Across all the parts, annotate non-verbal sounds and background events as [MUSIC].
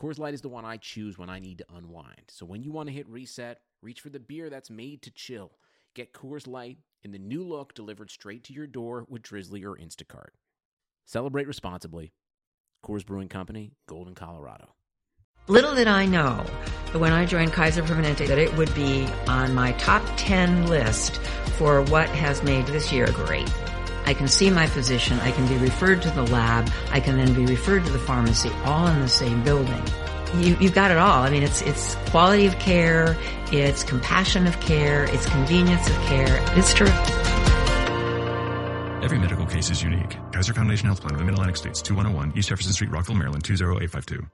Coors Light is the one I choose when I need to unwind. So when you want to hit reset, reach for the beer that's made to chill. Get Coors Light in the new look delivered straight to your door with Drizly or Instacart. Celebrate responsibly. Coors Brewing Company, Golden, Colorado. Little did I know that when I joined Kaiser Permanente that it would be on my top 10 list for what has made this year great. I can see my physician, I can be referred to the lab, I can then be referred to the pharmacy, all in the same building. You, you've got it all. I mean, it's, it's quality of care, it's compassion of care, it's convenience of care. It's terrific. Every medical case is unique. Kaiser Foundation Health Plan of the Mid-Atlantic States, 2101 East Jefferson Street, Rockville, Maryland, 20852.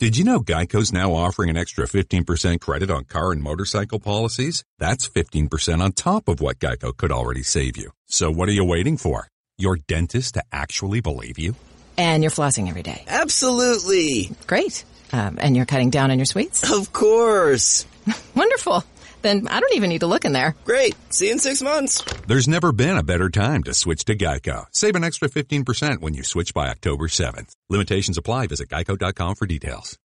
Did you know Geico's now offering an extra 15% credit on car and motorcycle policies? That's 15% on top of what Geico could already save you. So what are you waiting for? Your dentist to actually believe you? And you're flossing every day. Absolutely. Great. Um, and you're cutting down on your sweets? Of course. [LAUGHS] Wonderful. Then I don't even need to look in there. Great. See you in six months. There's never been a better time to switch to Geico. Save an extra 15% when you switch by October 7th. Limitations apply. Visit geico.com for details.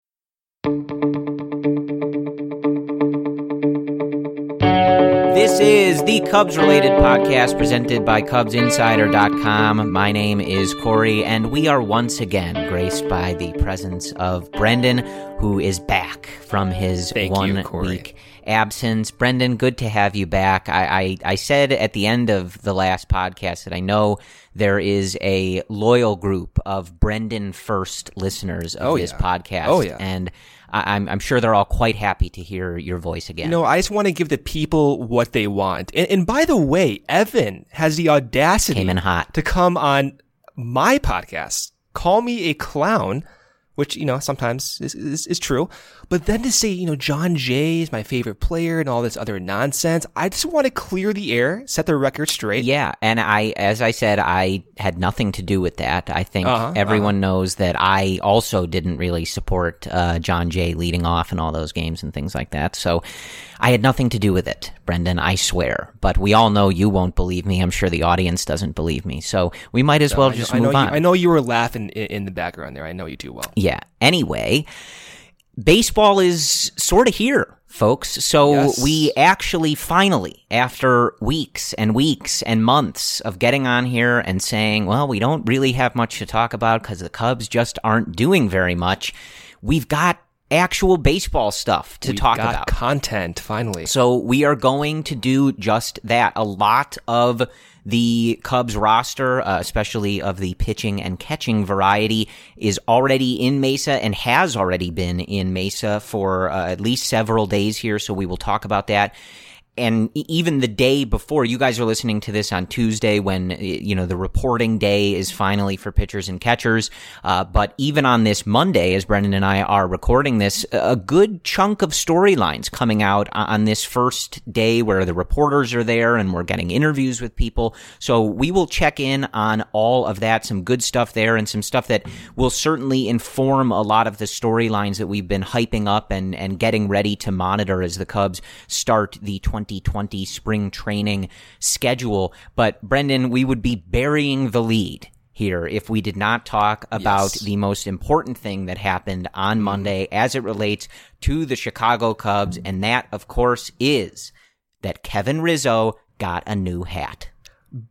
This is the Cubs related podcast presented by CubsInsider.com. My name is Corey, and we are once again graced by the presence of Brendan, who is back from his Thank one you, week absence. Brendan, good to have you back. I, I, I said at the end of the last podcast that I know there is a loyal group of Brendan first listeners of Oh, this yeah. Oh, podcast. Oh, yeah. And I, I'm, I'm sure they're all quite happy to hear your voice again. You know, I just want to give the people what they want. And, and by the way, Evan has the audacity Came in hot. to come on my podcast, call me a clown, which, you know, sometimes is, is, is true. But then to say, you know, Jon Jay is my favorite player and all this other nonsense, I just want to clear the air, set the record straight. Yeah, and I, as I said, I had nothing to do with that. I think Uh-huh, everyone knows that I also didn't really support uh, Jon Jay leading off in all those games and things like that. So I had nothing to do with it, Brendan. I swear. But we all know you won't believe me. I'm sure the audience doesn't believe me. So we might as well I just I know, move you, on. I know you were laughing in, in the background there. I know you too well. Yeah. Anyway, baseball is sort of here, folks. So Yes. we actually finally, after weeks and weeks and months of getting on here and saying, well, we don't really have much to talk about because the Cubs just aren't doing very much, we've got actual baseball stuff to We've talk got about. content finally. So we are going to do just that. A lot of the Cubs roster, uh, especially of the pitching and catching variety, is already in Mesa and has already been in Mesa for uh, at least several days here. So we will talk about that. And even the day before, you guys are listening to this on Tuesday when, uh, you know, the reporting day is finally for pitchers and catchers. Uh, but even on this Monday, as Brendan and I are recording this, a good chunk of storylines coming out on this first day where the reporters are there and we're getting interviews with people. So we will check in on all of that, some good stuff there and some stuff that will certainly inform a lot of the storylines that we've been hyping up and, and getting ready to monitor as the Cubs start the 2020 spring training schedule. But Brendan, we would be burying the lead here if we did not talk about Yes. the most important thing that happened on mm-hmm. Monday as it relates to the Chicago Cubs. Mm-hmm. And that, of course, is that Kevin Rizzo got a new hat.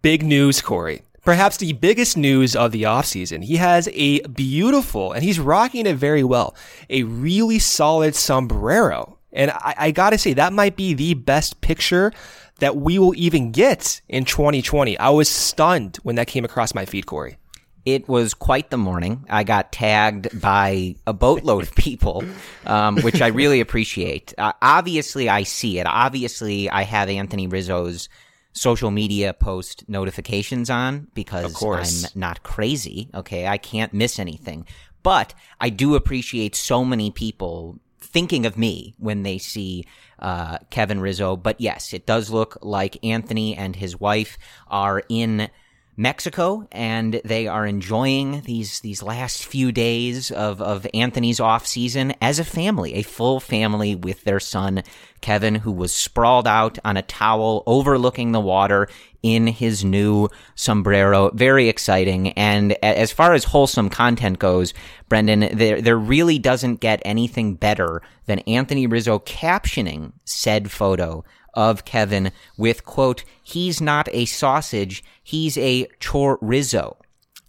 Big news, Corey. Perhaps the biggest news of the offseason. He has a beautiful, and he's rocking it very well, a really solid sombrero. And I, I gotta say, that might be the best picture that we will even get in 2020. I was stunned when that came across my feed, Corey. It was quite the morning. I got tagged by a boatload of people, um, which I really [LAUGHS] appreciate. Uh, obviously, I see it. Obviously, I have Anthony Rizzo's social media post notifications on because I'm not crazy. Okay. I can't miss anything. But I do appreciate so many people thinking of me when they see uh, Kevin Rizzo. But yes, it does look like Anthony and his wife are in Mexico and they are enjoying these these last few days of, of Anthony's off season as a family, a full family with their son Kevin, who was sprawled out on a towel overlooking the water in his new sombrero. Very exciting. And as far as wholesome content goes, Brendan, there, there really doesn't get anything better than Anthony Rizzo captioning said photo of Kevin with quote, he's not a sausage, he's a chorizo.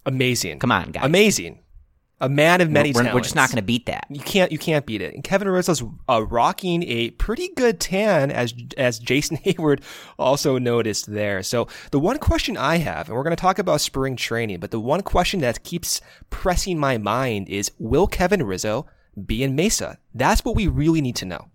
Amazing. Come on, guys. Amazing. A man of many we're, talents. We're just not going to beat that. You can't. You can't beat it. And Kevin Rizzo's uh, rocking a pretty good tan, as as Jason [LAUGHS] Heyward also noticed there. So the one question I have, and we're going to talk about spring training, but the one question that keeps pressing my mind is: Will Kevin Rizzo be in Mesa? That's what we really need to know.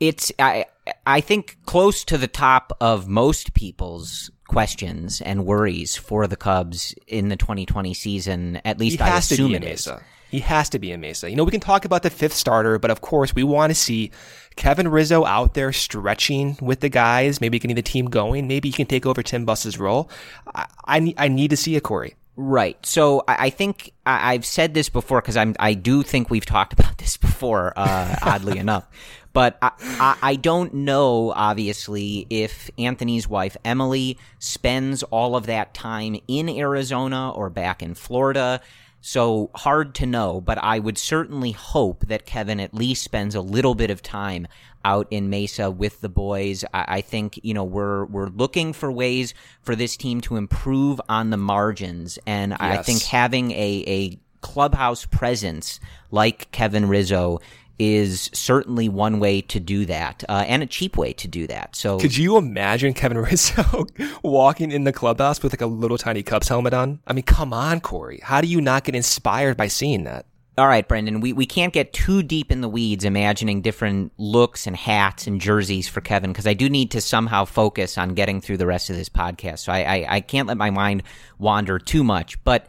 It's I I think close to the top of most people's questions and worries for the Cubs in the 2020 season. At least he has I assume to be it in is. Mesa. He has to be in Mesa. You know, we can talk about the fifth starter, but of course, we want to see Kevin Rizzo out there stretching with the guys. Maybe getting the team going. Maybe he can take over Tim Buss's role. I, I, I need to see a Corey. Right. So I, think I've said this before because I'm I do think we've talked about this before. Uh, oddly [LAUGHS] enough, but I, I, I don't know obviously if Anthony's wife Emily spends all of that time in Arizona or back in Florida. So hard to know, but I would certainly hope that Kevin at least spends a little bit of time out in Mesa with the boys. I, I think you know we're we're looking for ways for this team to improve on the margins, and I think having a a clubhouse presence like Kevin Rizzo is certainly one way to do that, uh, and a cheap way to do that. So Could you imagine Kevin [LAUGHS] Rizzo walking in the clubhouse with like a little tiny Cubs helmet on? I mean, come on, Corey. How do you not get inspired by seeing that? All right, Brendan, we, we can't get too deep in the weeds imagining different looks and hats and jerseys for Kevin because I do need to somehow focus on getting through the rest of this podcast. So I, I, I can't let my mind wander too much. But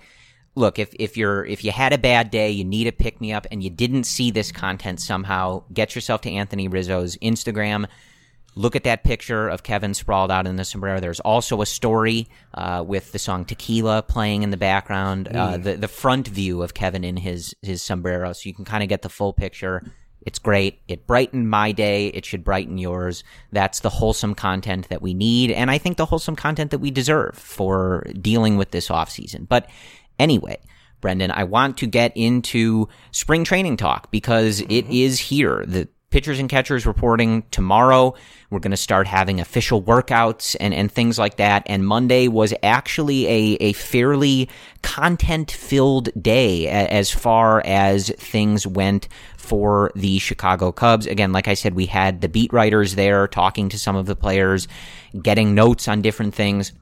look, if, if you're if you had a bad day, you need a pick me up, and you didn't see this content somehow, get yourself to Anthony Rizzo's Instagram. Look at that picture of Kevin sprawled out in the sombrero. There's also a story uh, with the song "Tequila" playing in the background. Uh, the the front view of Kevin in his his sombrero, so you can kind of get the full picture. It's great. It brightened my day. It should brighten yours. That's the wholesome content that we need, and I think the wholesome content that we deserve for dealing with this off season. But anyway. Brendan, I want to get into spring training talk because mm-hmm. it is here. The pitchers and catchers reporting tomorrow. We're going to start having official workouts and, and things like that. And Monday was actually a, a fairly content filled day as far as things went for the Chicago Cubs. Again, like I said, we had the beat writers there talking to some of the players, getting notes on different things.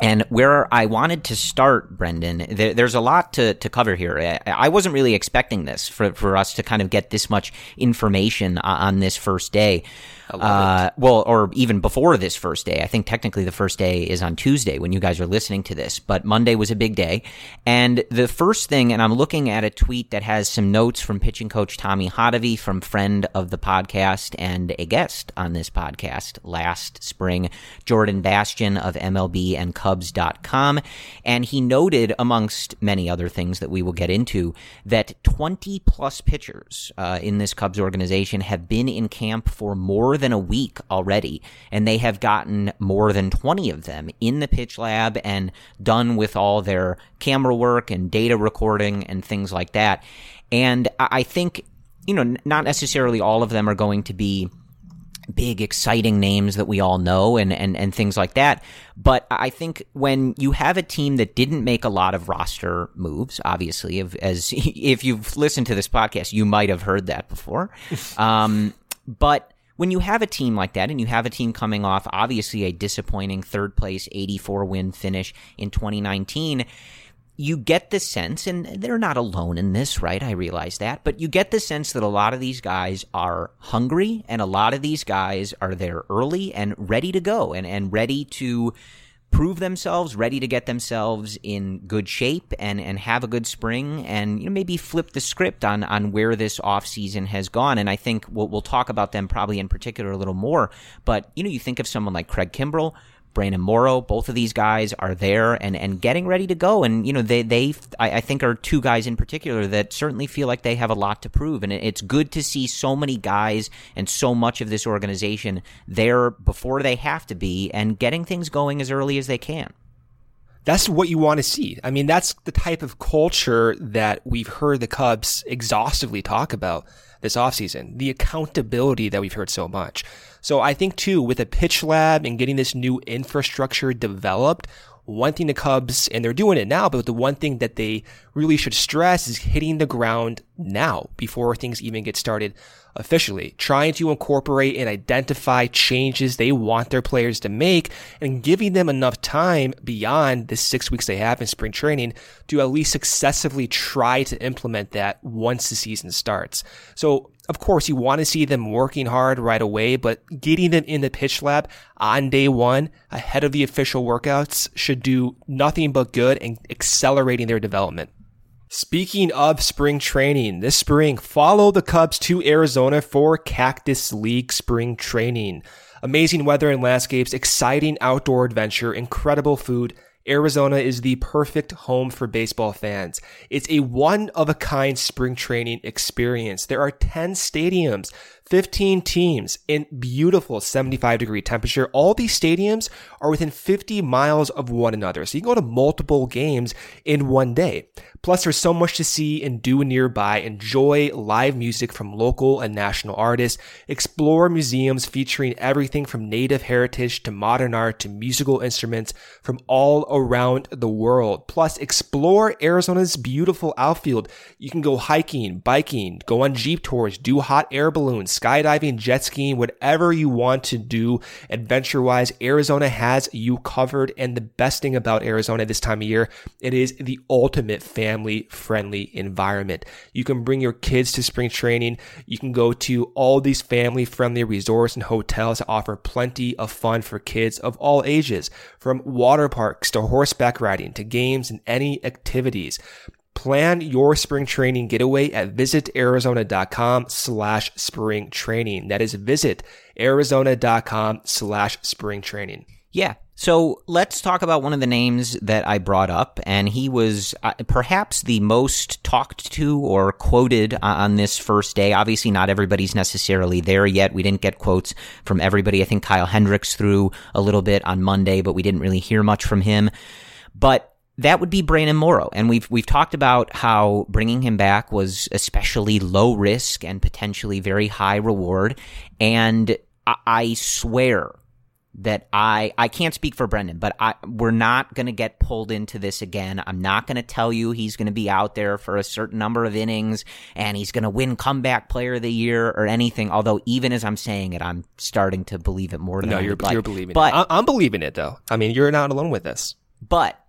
And where I wanted to start, Brendan, there, there's a lot to, to cover here. I, I wasn't really expecting this for, for us to kind of get this much information on, on this first day. Uh, well, or even before this first day. I think technically the first day is on Tuesday when you guys are listening to this, but Monday was a big day. And the first thing, and I'm looking at a tweet that has some notes from pitching coach Tommy Hottovy from friend of the podcast and a guest on this podcast last spring, Jordan Bastian of MLB and Cubs.com. And he noted, amongst many other things that we will get into, that 20 plus pitchers uh, in this Cubs organization have been in camp for more than a week already, and they have gotten more than 20 of them in the pitch lab and done with all their camera work and data recording and things like that. And I I think, you know, not necessarily all of them are going to be big exciting names that we all know and, and, and things like that. But I think when you have a team that didn't make a lot of roster moves, obviously, if, as [LAUGHS] if you've listened to this podcast, you might have heard that before. um, but when you have a team like that and you have a team coming off obviously a disappointing third place 84 win finish in 2019, you get the sense, and they're not alone in this, right? I realize that, but you get the sense that a lot of these guys are hungry and a lot of these guys are there early and ready to go and, and ready to prove themselves, ready to get themselves in good shape and, and have a good spring and you know, maybe flip the script on, on where this offseason has gone. And I think we'll, we'll talk about them probably in particular a little more. But, you know, you think of someone like Craig Kimbrel, Brandon Morrow, both of these guys are there and, and getting ready to go. And, you know, they, they I, I, think are two guys in particular that certainly feel like they have a lot to prove. And it's good to see so many guys and so much of this organization there before they have to be and getting things going as early as they can. That's what you want to see. I mean, that's the type of culture that we've heard the Cubs exhaustively talk about this offseason. The accountability that we've heard so much. So I think too, with a pitch lab and getting this new infrastructure developed, one thing the Cubs, and they're doing it now, but the one thing that they really should stress is hitting the ground now before things even get started officially, trying to incorporate and identify changes they want their players to make and giving them enough time beyond the six weeks they have in spring training to at least successively try to implement that once the season starts. So of course, you want to see them working hard right away, but getting them in the pitch lab on day one ahead of the official workouts should do nothing but good and accelerating their development. Speaking of spring training, this spring, follow the Cubs to Arizona for Cactus League spring training. Amazing weather and landscapes, exciting outdoor adventure, incredible food, Arizona is the perfect home for baseball fans. It's a one of a kind spring training experience. There are 10 stadiums, 15 teams in beautiful 75 degree temperature. All these stadiums are within 50 miles of one another. So you can go to multiple games in one day. Plus, there's so much to see and do nearby. Enjoy live music from local and national artists. Explore museums featuring everything from native heritage to modern art to musical instruments from all around the world. Plus, explore Arizona's beautiful outfield. You can go hiking, biking, go on jeep tours, do hot air balloons, skydiving, jet skiing, whatever you want to do adventure wise. Arizona has you covered. And the best thing about Arizona this time of year, it is the ultimate fan family friendly environment. You can bring your kids to spring training. You can go to all these family friendly resorts and hotels that offer plenty of fun for kids of all ages, from water parks to horseback riding to games and any activities. Plan your spring training getaway at visitarizona.com slash spring training. That is visitarizona.com slash spring training. Yeah. So let's talk about one of the names that I brought up, and he was uh, perhaps the most talked to or quoted on this first day. Obviously, not everybody's necessarily there yet. We didn't get quotes from everybody. I think Kyle Hendricks threw a little bit on Monday, but we didn't really hear much from him. But that would be Brandon Morrow. And we've, we've talked about how bringing him back was especially low risk and potentially very high reward. And I swear that I I can't speak for Brendan, but I we're not going to get pulled into this again. I'm not going to tell you he's going to be out there for a certain number of innings and he's going to win comeback player of the year or anything. Although even as I'm saying it, I'm starting to believe it more than no, I you're like. you're believing but, it. I'm believing it though. I mean, you're not alone with this. But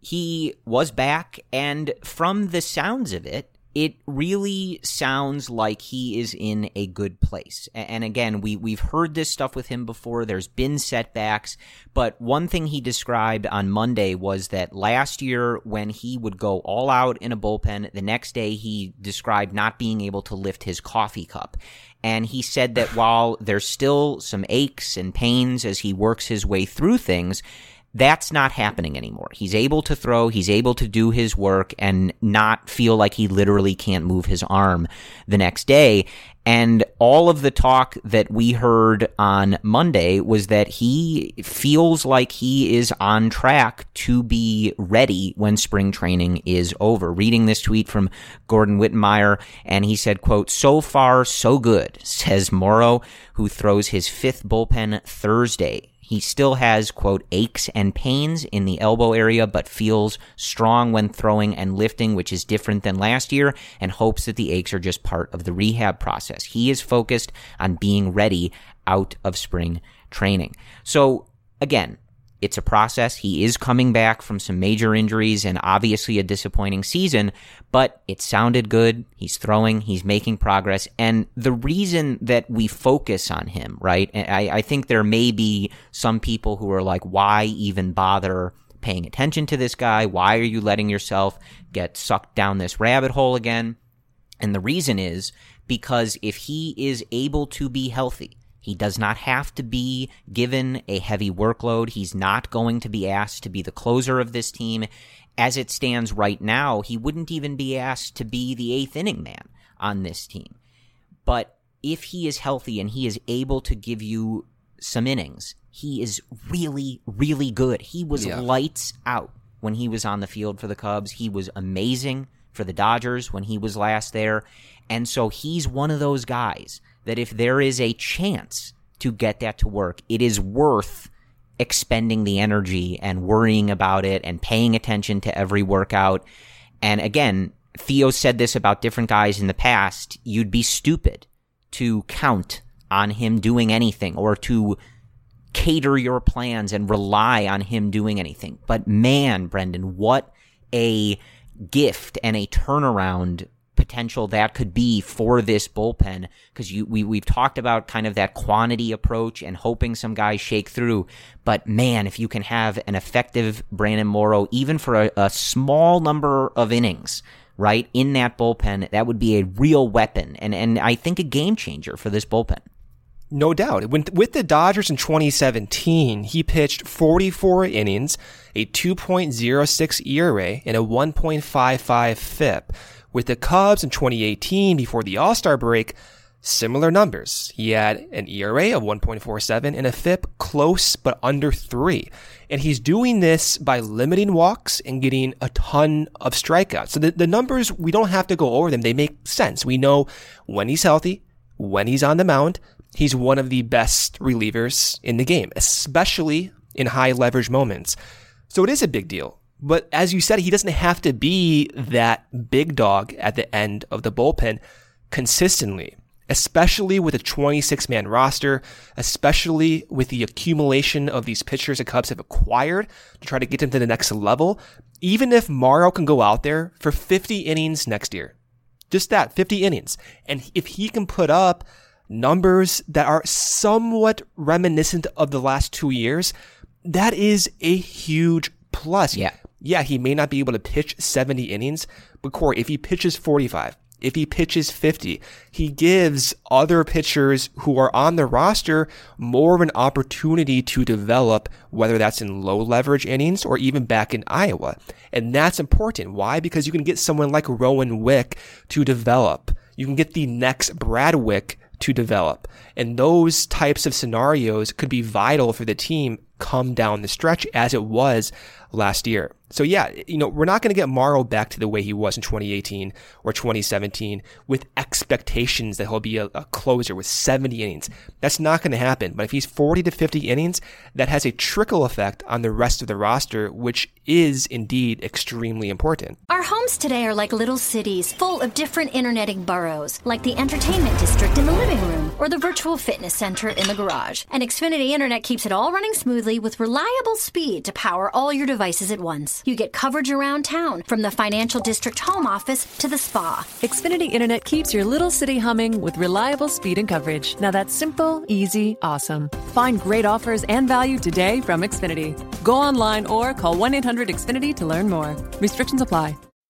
he was back, and from the sounds of it, it really sounds like he is in a good place. And again, we, we've heard this stuff with him before. There's been setbacks, but one thing he described on Monday was that last year when he would go all out in a bullpen, the next day he described not being able to lift his coffee cup. And he said that while there's still some aches and pains as he works his way through things, that's not happening anymore. He's able to throw, he's able to do his work and not feel like he literally can't move his arm the next day. And all of the talk that we heard on Monday was that he feels like he is on track to be ready when spring training is over. Reading this tweet from Gordon Wittenmyer, and he said, quote, so far, so good, [LAUGHS] says Morrow, who throws his fifth bullpen Thursday he still has, quote, aches and pains in the elbow area, but feels strong when throwing and lifting, which is different than last year, and hopes that the aches are just part of the rehab process. He is focused on being ready out of spring training. So, again, it's a process. He is coming back from some major injuries and obviously a disappointing season, but it sounded good. He's throwing, he's making progress. And the reason that we focus on him, right? I, I think there may be some people who are like, why even bother paying attention to this guy? Why are you letting yourself get sucked down this rabbit hole again? And the reason is because if he is able to be healthy, he does not have to be given a heavy workload. He's not going to be asked to be the closer of this team. As it stands right now, he wouldn't even be asked to be the eighth inning man on this team. But if he is healthy and he is able to give you some innings, he is really, really good. He was Yeah. lights out when he was on the field for the Cubs. He was amazing for the Dodgers when he was last there. And so he's one of those guys that if there is a chance to get that to work, it is worth expending the energy and worrying about it and paying attention to every workout. And again, Theo said this about different guys in the past. You'd be stupid to count on him doing anything or to cater your plans and rely on him doing anything. But man, Brendan, what a gift and a turnaround potential that could be for this bullpen because you we we've talked about kind of that quantity approach and hoping some guys shake through but man if you can have an effective Brandon Morrow even for a, a small number of innings right in that bullpen that would be a real weapon and and I think a game changer for this bullpen No doubt. With the Dodgers in 2017, he pitched 44 innings, a 2.06 ERA, and a 1.55 FIP. With the Cubs in 2018, before the All-Star break, similar numbers. He had an ERA of 1.47 and a FIP close but under 3. And he's doing this by limiting walks and getting a ton of strikeouts. So the, the numbers, we don't have to go over them. They make sense. We know when he's healthy, when he's on the mound, he's one of the best relievers in the game, especially in high leverage moments. So it is a big deal. But as you said, he doesn't have to be that big dog at the end of the bullpen consistently, especially with a 26 man roster, especially with the accumulation of these pitchers the Cubs have acquired to try to get them to the next level. Even if Morrow can go out there for 50 innings next year, just that 50 innings. And if he can put up numbers that are somewhat reminiscent of the last two years, that is a huge plus. Yeah. Yeah, he may not be able to pitch 70 innings, but Corey, if he pitches 45, if he pitches 50, he gives other pitchers who are on the roster more of an opportunity to develop, whether that's in low leverage innings or even back in Iowa. And that's important. Why? Because you can get someone like Rowan Wick to develop. You can get the next Brad Wieck to develop. And those types of scenarios could be vital for the team come down the stretch as it was last year. So yeah, you know, we're not going to get Morrow back to the way he was in 2018 or 2017 with expectations that he'll be a, a closer with 70 innings. That's not going to happen. But if he's 40 to 50 innings, that has a trickle effect on the rest of the roster, which is indeed extremely important. Our homes today are like little cities full of different interneting boroughs, like the entertainment district in the living room or the virtual fitness center in the garage. And Xfinity Internet keeps it all running smoothly with reliable speed to power all your devices at once. You get coverage around town, from the financial district home office to the spa. Xfinity Internet keeps your little city humming with reliable speed and coverage. Now that's simple, easy, awesome. Find great offers and value today from Xfinity. Go online or call 1 800 Xfinity to learn more. Restrictions apply.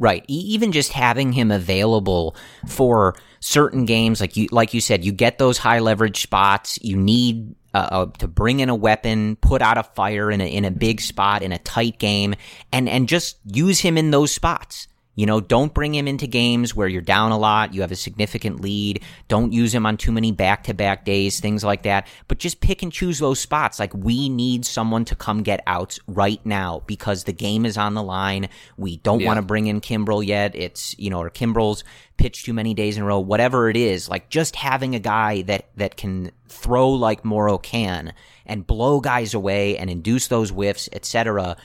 Right. Even just having him available for certain games, like you, like you said, you get those high leverage spots. You need uh, uh, to bring in a weapon, put out a fire in a in a big spot in a tight game, and and just use him in those spots. You know, don't bring him into games where you're down a lot, you have a significant lead. Don't use him on too many back to back days, things like that. But just pick and choose those spots. Like, we need someone to come get outs right now because the game is on the line. We don't Yeah. want to bring in Kimbrel yet. It's, you know, or Kimbrel's pitched too many days in a row, whatever it is. Like, just having a guy that, that can throw like Morrow can and blow guys away and induce those whiffs, etc.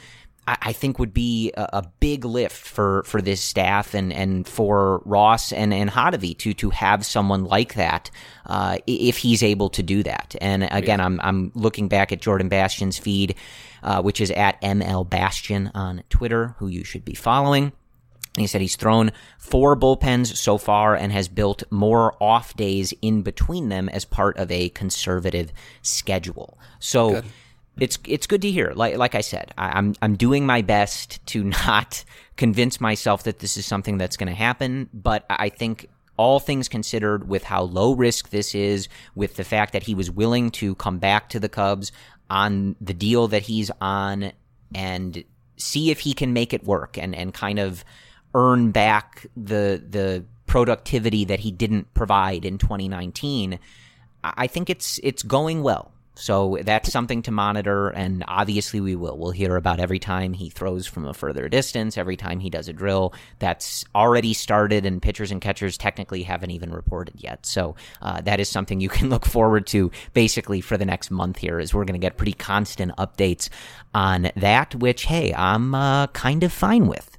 I, I think would be a, a big lift for, for this staff and, and for Ross and, and Hottovy to, to have someone like that, uh, if he's able to do that. And again, I'm, I'm looking back at Jordan Bastian's feed, uh, which is at ML Bastian on Twitter, who you should be following. He said he's thrown four bullpens so far and has built more off days in between them as part of a conservative schedule. So it's it's good to hear. Like like I said, I, I'm I'm doing my best to not [LAUGHS] convince myself that this is something that's going to happen, but I think all things considered, with how low risk this is, with the fact that he was willing to come back to the Cubs on the deal that he's on and see if he can make it work and, and kind of earn back the the productivity that he didn't provide in 2019 I I think it's it's going well. So that's something to monitor, and obviously we will. We'll hear about every time he throws from a further distance, every time he does a drill. That's already started, and pitchers and catchers technically haven't even reported yet. So uh, that is something you [LAUGHS] can look forward to basically for the next month here, is we're going to get pretty constant updates on that, which, hey, I'm uh, kind of fine with.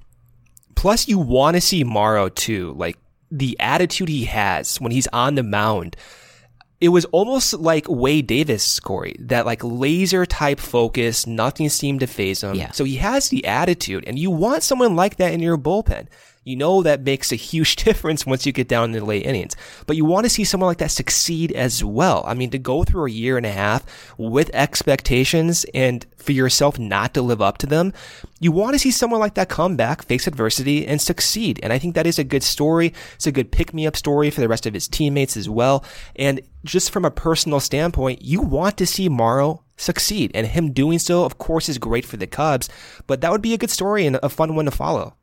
Plus, you want to see Morrow too. Like the attitude he has when he's on the mound. It was almost like Wade Davis, Corey, that like laser type focus, nothing seemed to phase him. Yeah. So he has the attitude, and you want someone like that in your bullpen. You know that makes a huge [LAUGHS] difference once you get down in the late innings. But you want to see someone like that succeed as well. I mean, to go through a year and a half with expectations and for yourself not to live up to them, you want to see someone like that come back, face adversity, and succeed. And I think that is a good story. It's a good pick me up story for the rest of his teammates as well. And just from a personal standpoint, you want to see Morrow succeed. And him doing so, of course, is great for the Cubs. But that would be a good story and a fun one to follow.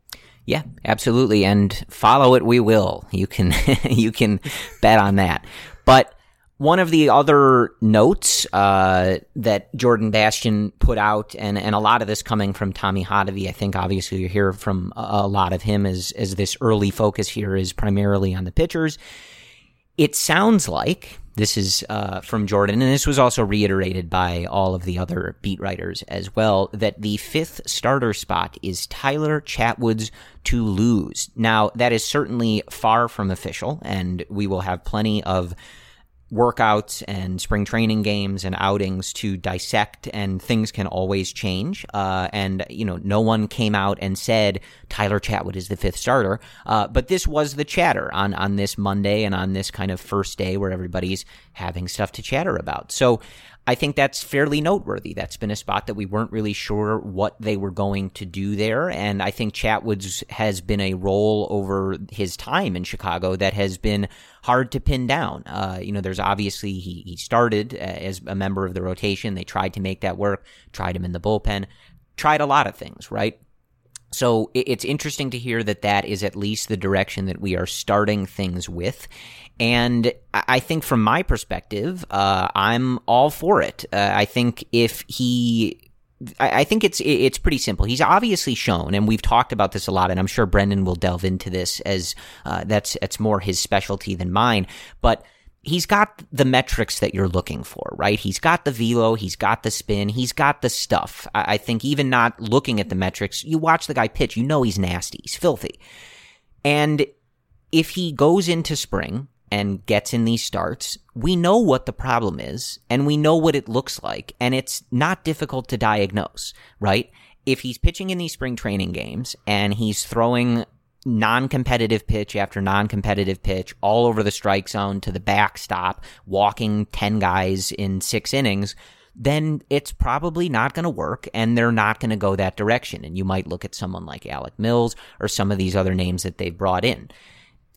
Yeah, absolutely. And follow it we will. You can [LAUGHS] you can bet on that. But one of the other notes uh, that Jordan Bastian put out, and, and a lot of this coming from Tommy Hottovy, I think obviously you hear from a a lot of him as, as this early focus here is primarily on the pitchers. It sounds like this is uh, from Jordan, and this was also reiterated by all of the other beat writers as well, that the fifth starter spot is Tyler Chatwood's to lose. Now, that is certainly far from official, and we will have plenty of workouts and spring training games and outings to dissect and things can always change. Uh, and you know no one came out and said tyler chatwood is the fifth starter. Uh, but this was the chatter on on this monday and on this kind of first day where everybody's having stuff to chatter about. So I think that's fairly noteworthy. That's been a spot that we weren't really sure what they were going to do there. And I think Chatwood's has been a role over his time in Chicago that has been hard to pin down. Uh, you know, there's obviously he, he started uh, as a member of the rotation. They tried to make that work, tried him in the bullpen, tried a lot of things, right? So it- it's interesting to hear that that is at least the direction that we are starting things with. And I think from my perspective, uh, I'm all for it. Uh, I think if he I I think it's it's pretty simple. He's obviously shown, and we've talked about this a lot, and I'm sure Brendan will delve into this as uh, that's that's more his specialty than mine. But he's got the metrics that you're looking for, right? He's got the velo, he's got the spin, he's got the stuff. I, I think even not looking at the metrics, you watch the guy pitch, you know he's nasty, he's filthy, and if he goes into spring and gets in these starts, we know what the problem is and we know what it looks like. And it's not difficult to diagnose, right? If he's pitching in these spring training games and he's throwing non-competitive pitch after non-competitive pitch all over the strike zone to the backstop, walking 10 guys in six innings, then it's probably not going to work and they're not going to go that direction. And you might look at someone like Alec Mills or some of these other names that they've brought in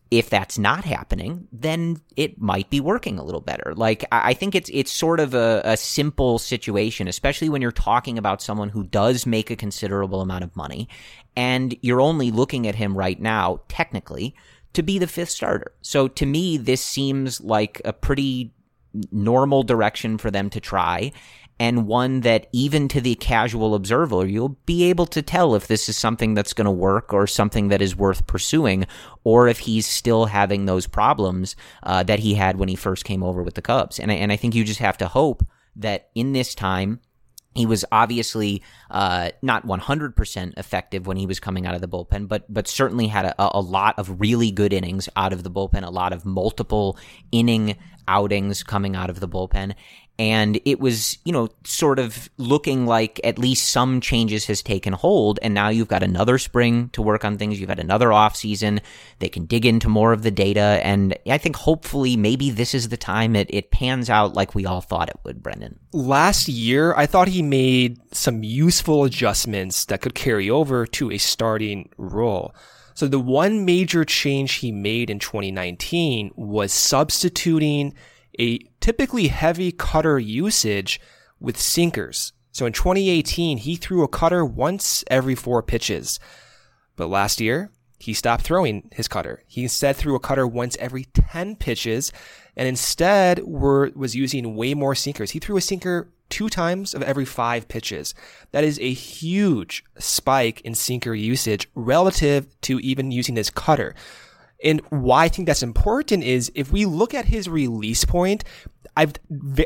if that's not happening, then it might be working a little better. Like I think it's it's sort of a, a, simple situation, especially when you're talking about someone who does make a considerable amount of money, and you're only looking at him right now, technically, to be the fifth starter. So to me, this seems like a pretty normal direction for them to try and one that even to the casual observer, you'll be able to tell if this is something that's going to work or something that is worth pursuing, or if he's still having those problems uh, that he had when he first came over with the Cubs. And I, and I think you just have to hope that in this time, he was obviously uh, not 100% effective when he was coming out of the bullpen, but but certainly had a, a lot of really good innings out of the bullpen, a lot of multiple inning outings coming out of the bullpen and it was you know sort of looking like at least some changes has taken hold. And now you've got another spring to work on things. You've had another off season. They can dig into more of the data. And i think hopefully maybe this is the time it, it pans out like we all thought it would brendan. Last year i thought he made some useful adjustments that could carry over to a starting role. So the one major change he made in 2019 was substituting a typically heavy cutter usage with sinkers. So in 2018, he threw a cutter once every four pitches. But last year, he stopped throwing his cutter. He instead threw a cutter once every 10 pitches and instead were, was using way more sinkers. He threw a sinker two times of every five pitches. That is a huge spike in sinker usage relative to even using his cutter. And why I think that's important is if we look at his release point, I've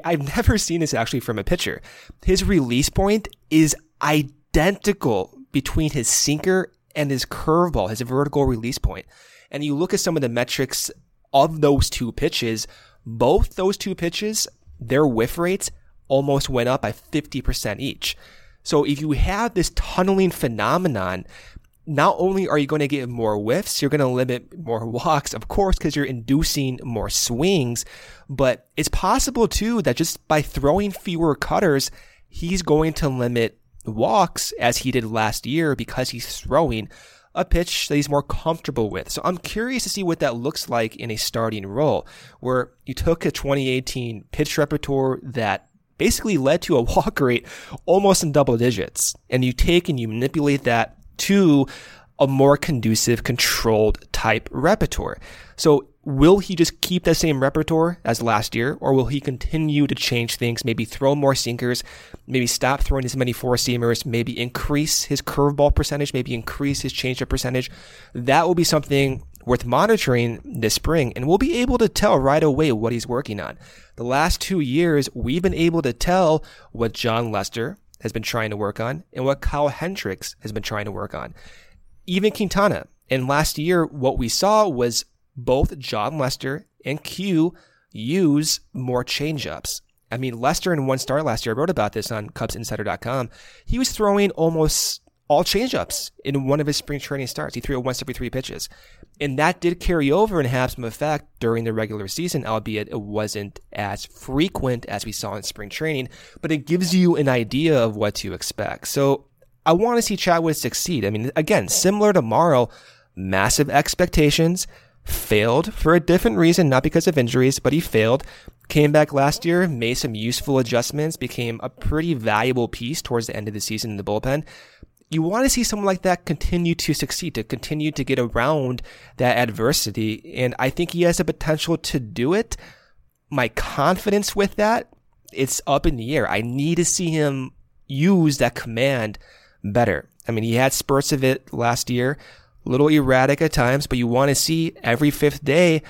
I've [LAUGHS] never seen this actually from a pitcher. His release point is identical between his sinker and his curveball, his vertical release point. And you look at some of the metrics of those two pitches, both those two pitches, their whiff rates almost went up by 50% each. So if you have this tunneling phenomenon not only are you going to get more whiffs, you're going to limit more walks, of course, because you're inducing more swings. But it's possible too that just by throwing fewer cutters, he's going to limit walks as he did last year because he's throwing a pitch that he's more comfortable with. So I'm curious to see what that looks like in a starting role where you took a 2018 pitch repertoire that basically led to a [LAUGHS] walk rate almost in double digits and you take and you manipulate that to a more conducive, controlled type repertoire. So will he just keep the same repertoire as last year, or will he continue to change things, maybe throw more sinkers, maybe stop throwing as many four seamers, maybe increase his curveball percentage, maybe increase his changeup percentage? That will be something worth monitoring this spring, and we'll be able to tell right away what he's working on. The last two years, we've been able to tell what Jon Lester, has been trying to work on and what Kyle Hendricks has been trying to work on. Even Quintana. And last year, what we saw was both Jon Lester and Q use more changeups. I mean, Lester in one start last year, I wrote about this on CubsInsider.com. He was throwing almost all changeups in one of his spring training starts. He threw it once every three pitches. And that did carry over and have some effect during the regular season, albeit it wasn't as frequent as we saw in spring training, but it gives you an idea of what to expect. So I want to see Chatwood succeed. I mean, again, similar to Morrow, massive expectations, failed for a different reason, not because of injuries, but he failed. Came back last year, made some useful adjustments, became a pretty valuable piece towards the end of the season in the bullpen you want to see someone like that continue to succeed, to continue to get around that adversity. And I think he has the potential to do it. My confidence with that, it's up in the air. I need to see him use that command better. I mean, he had spurts of it last year, a little erratic at times, but you want to see every fifth day,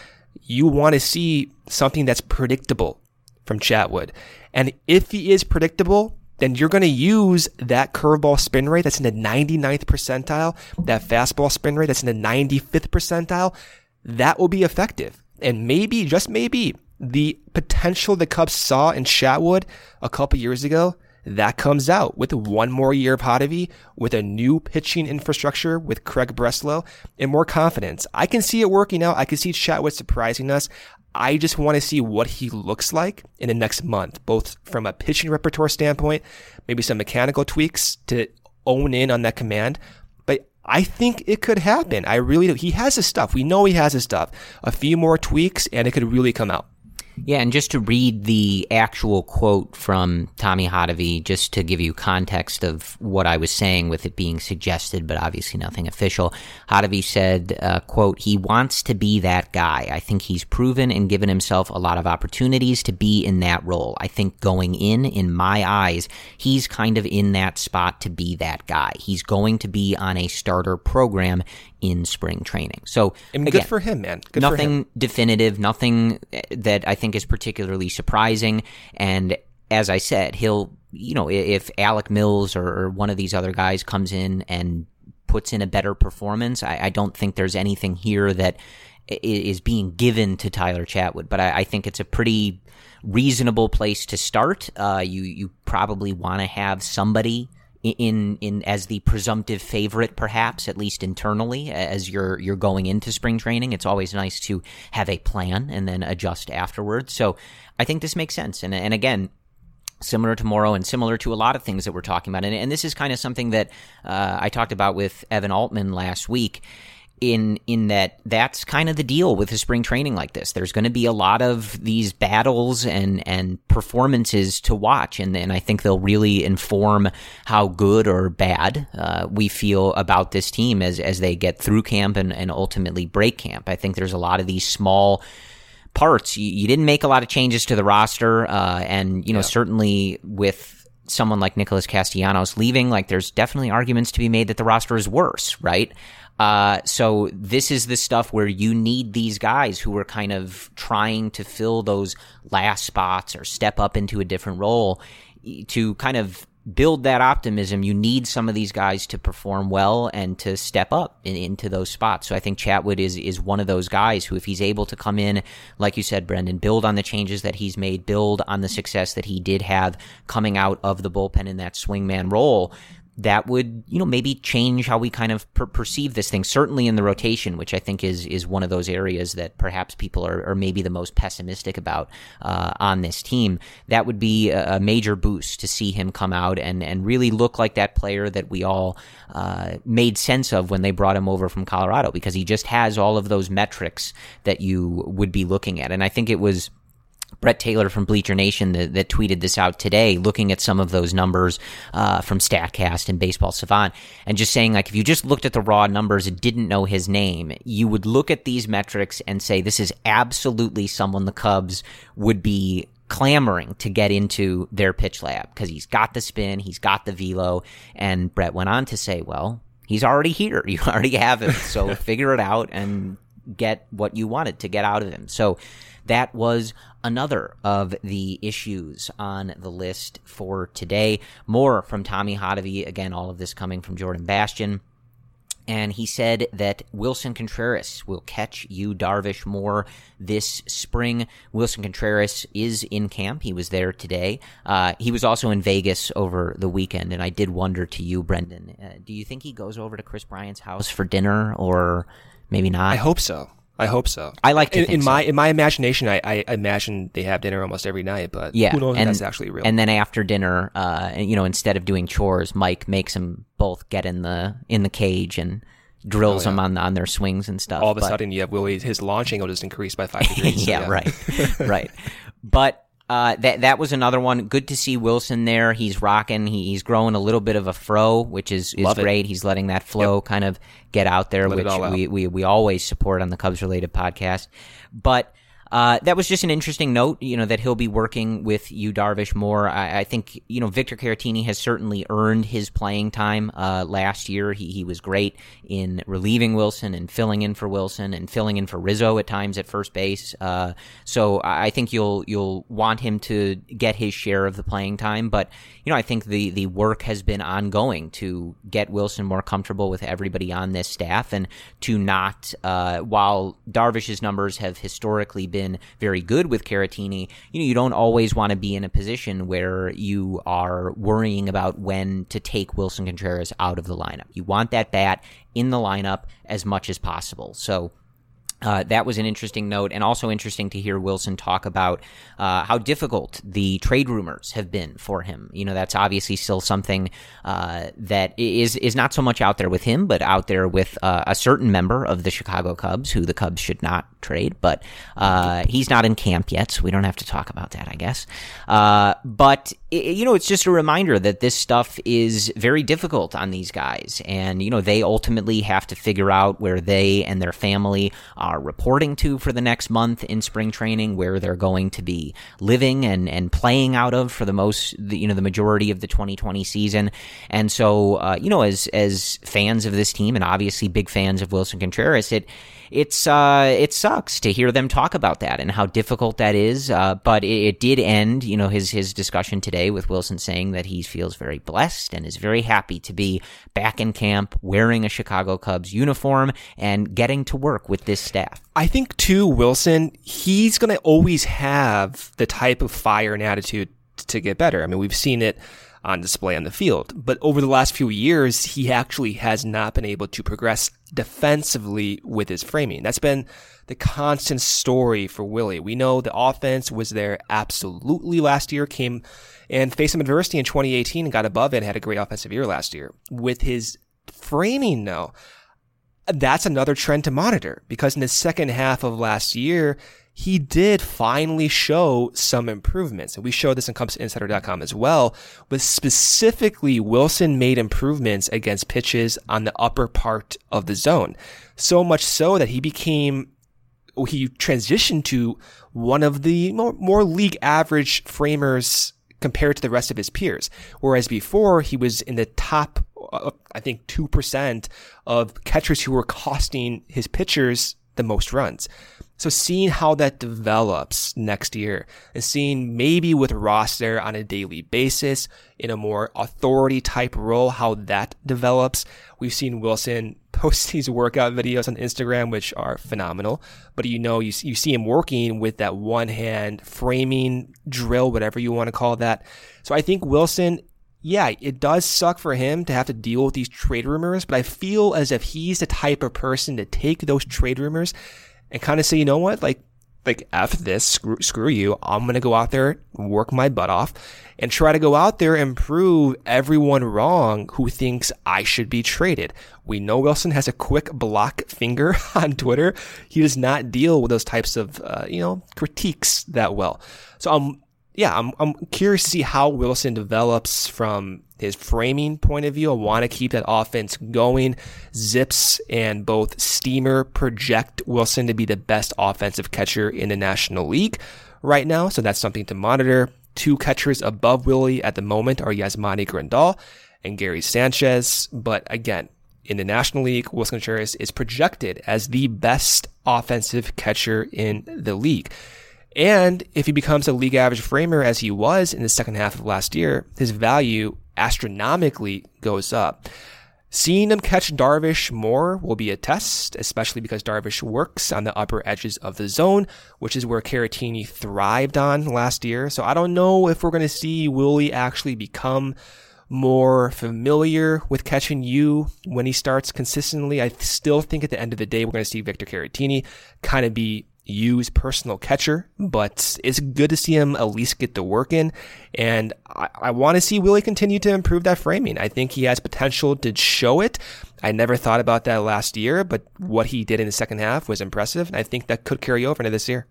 you want to see something that's predictable from Chatwood. And if he is predictable, then you're going to use that curveball spin rate that's in the 99th percentile, that fastball spin rate that's in the 95th percentile. That will be effective. And maybe, just maybe, the potential the Cubs saw in Chatwood a couple years ago, that comes out with one more year of Hottovy, with a new pitching infrastructure with Craig Breslow, and more confidence. I can see it working out. I can see Chatwood surprising us. I just want to see what he looks like in the next month, both from a pitching repertoire standpoint, maybe some mechanical tweaks to own in on that command. But I think it could happen. I really do. He has his stuff. We know he has his stuff. A few more tweaks, and it could really come out. Yeah, and just to read the actual quote from Tommy Hottovy, just to give you context of what I was saying with it being suggested, but obviously nothing official. Hottovy said, uh, quote, he wants to be that guy. I think he's proven and given himself a lot of opportunities to be in that role. I think going in, in my eyes, he's kind of in that spot to be that guy. He's going to be on a starter program in spring training. So again, good for him, man. Good nothing definitive, nothing that I think is particularly surprising. And as I said, he'll, you know, if Alec Mills or, one of these other guys comes in and puts in a better performance, I, I don't think there's anything here that is being given to Tyler Chatwood. But I, I think it's a pretty reasonable place to start. Uh, you you probably want to have somebody in in as the presumptive favorite, perhaps at least internally, as you're you're going into spring training. It's always nice to have a plan and then adjust afterwards. So I think this makes sense. And and again, similar to Morrow and similar to a lot of things that we're talking about. And, and this is kind of something that uh, I talked about with Evan Altman last week in in that that's kind of the deal with a spring training like this. There's going to be a lot of these battles and and performances to watch, and and I think they'll really inform how good or bad uh, we feel about this team as as they get through camp and and ultimately break camp. I think there's a lot of these small parts. You, you didn't make a lot of changes to the roster, uh, and you know yeah. certainly with someone like Nicholas Castellanos leaving, like there's definitely arguments to be made that the roster is worse, right? Uh, so this is the stuff where you need these guys who are kind of trying to fill those last spots or step up into a different role to kind of build that optimism, you need some of these guys to perform well and to step up in, into those spots. So I think Chatwood is is one of those guys who, if he's able to come in, like you said, Brendan, build on the changes that he's made, build on the success that he did have coming out of the bullpen in that swingman role, that would you know maybe change how we kind of per- perceive this thing certainly in the rotation which i think is is one of those areas that perhaps people are, are maybe the most pessimistic about uh, on this team. That would be a, major boost to see him come out and and really look like that player that we all uh, made sense of when they brought him over from colorado because he just has all of those metrics that you would be looking at. And i think it was Brett Taylor from Bleacher Nation that, that, tweeted this out today, looking at some of those numbers uh, from Statcast and Baseball Savant, and just saying like if you just looked at the raw numbers and didn't know his name, you would look at these metrics and say this is absolutely someone the Cubs would be clamoring to get into their pitch lab because he's got the spin, he's got the velo, and Brett went on to say, well, he's already here, [LAUGHS] you already have him, so [LAUGHS] figure it out and get what you wanted to get out of him. So that was another of the issues on the list for today. More from Tommy Hottovy. Again, all of this coming from Jordan Bastian. And he said that Willson Contreras will catch Yu, Darvish more this spring. Willson Contreras is in camp. He was there today. Uh, he was also in Vegas over the weekend. And I did wonder to you, Brendan, uh, do you think he goes over to Kris Bryant's house for dinner or maybe not? I hope so. I hope so. I like to in, in so. my in my imagination. I, I, imagine they have dinner almost every night, but yeah, who knows and, that's actually real. And then after dinner, uh, you know, instead of doing chores, Mike makes them both get in the in the cage and drills oh, yeah. them on on their swings and stuff. All of a but, sudden, you have Willie. His launching will just increase by five [LAUGHS] degrees. yeah, so yeah, right, [LAUGHS] right. But uh, that that was another one. Good to see Willson there. He's rocking. He, he's growing a little bit of a fro, which is, is great. He's letting that flow yep. kind of get out there, Let which we, we we always support on the Cubs related podcast. But uh, that was just an interesting note, you know, that he'll be working with Yu, Darvish more. I, I think, you know, Victor Caratini has certainly earned his playing time. Uh, last year, he, he was great in relieving Willson and filling in for Willson and filling in for Rizzo at times at first base. Uh, so I think you'll you'll want him to get his share of the playing time. But you know, I think the the work has been ongoing to get Willson more comfortable with everybody on this staff and to not, uh, while Darvish's numbers have historically been been very good with Caratini, you know, you don't always want to be in a position where you are worrying about when to take Willson Contreras out of the lineup. You want that bat in the lineup as much as possible. So Uh, that was an interesting note, and also interesting to hear Willson talk about uh, how difficult the trade rumors have been for him. You know, that's obviously still something uh, that is is not so much out there with him, but out there with uh, a certain member of the Chicago Cubs, who the Cubs should not trade. But uh, he's not in camp yet, so we don't have to talk about that, I guess. Uh, but you know, it's just a reminder that this stuff is very difficult on these guys, and you know, they ultimately have to figure out where they and their family are reporting to for the next month in spring training, where they're going to be living and, and playing out of for the most, you know, the majority of the 2020 season. And so, uh, you know, as, as fans of this team and obviously big fans of Willson Contreras, it, it's uh, it sucks to hear them talk about that and how difficult that is. Uh, but it, it, did end, you know, his his discussion today with Willson saying that he feels very blessed and is very happy to be back in camp, wearing a Chicago Cubs uniform and getting to work with this staff. I think too, Willson, he's going to always have the type of fire and attitude to get better. I mean, we've seen it on display on the field. But over the last few years, he actually has not been able to progress defensively with his framing. That's been the constant story for Willie. We know the offense was there absolutely last year, came and faced some adversity in 2018 and got above it and had a great offensive year last year. With his framing, though, that's another trend to monitor because in the second half of last year, he did finally show some improvements. And we showed this in CubsInsider.com as well, but specifically Willson made improvements against pitches on the upper part of the zone. So much so that he became, he transitioned to one of the more, more league average framers compared to the rest of his peers. Whereas before he was in the top, uh, I think 2% of catchers who were costing his pitchers the most runs. So seeing how that develops next year and seeing maybe with Ross there on a daily basis in a more authority type role, how that develops. We've seen Willson [LAUGHS] post these workout videos on Instagram, which are phenomenal, but you know, you, you see him working with that one hand framing drill, whatever you want to call that. So I think Willson yeah, it does suck for him to have to deal with these trade rumors, but I feel as if he's the type of person to take those trade rumors and kind of say, you know what, like, like F this, screw, screw you. I'm to go out there, work my butt off and try to go out there and prove everyone wrong who thinks I should be traded. We know Willson has a quick block finger [LAUGHS] on Twitter. He does not deal with those types of, uh, you know, critiques that well. So I'm, yeah, I'm, I'm curious to see how Willson develops from his framing point of view. I want to keep that offense going. ZiPS and both Steamer project Willson to be the best offensive catcher in the National League right now. So that's something to monitor. Two catchers above Willie at the moment are Yasmani Grandal and Gary Sanchez. But again, in the National League, Willson Contreras is projected as the best offensive catcher in the league. And if he becomes a league average framer as he was in the second half of last year, his value astronomically goes up. Seeing him catch Darvish more will be a test, especially because Darvish works on the upper edges of the zone, which is where Caratini thrived on last year. So I don't know if we're going to see Willie actually become more familiar with catching Yu when he starts consistently. I still think at the end of the day, we're going to see Victor Caratini kind of be Yu's personal catcher, but it's good to see him at least get the work in. And I, I want to see Willie continue to improve that framing. I think he has potential to show it. I never thought about that last year, but what he did in the second half was impressive. And I think that could carry over into this year.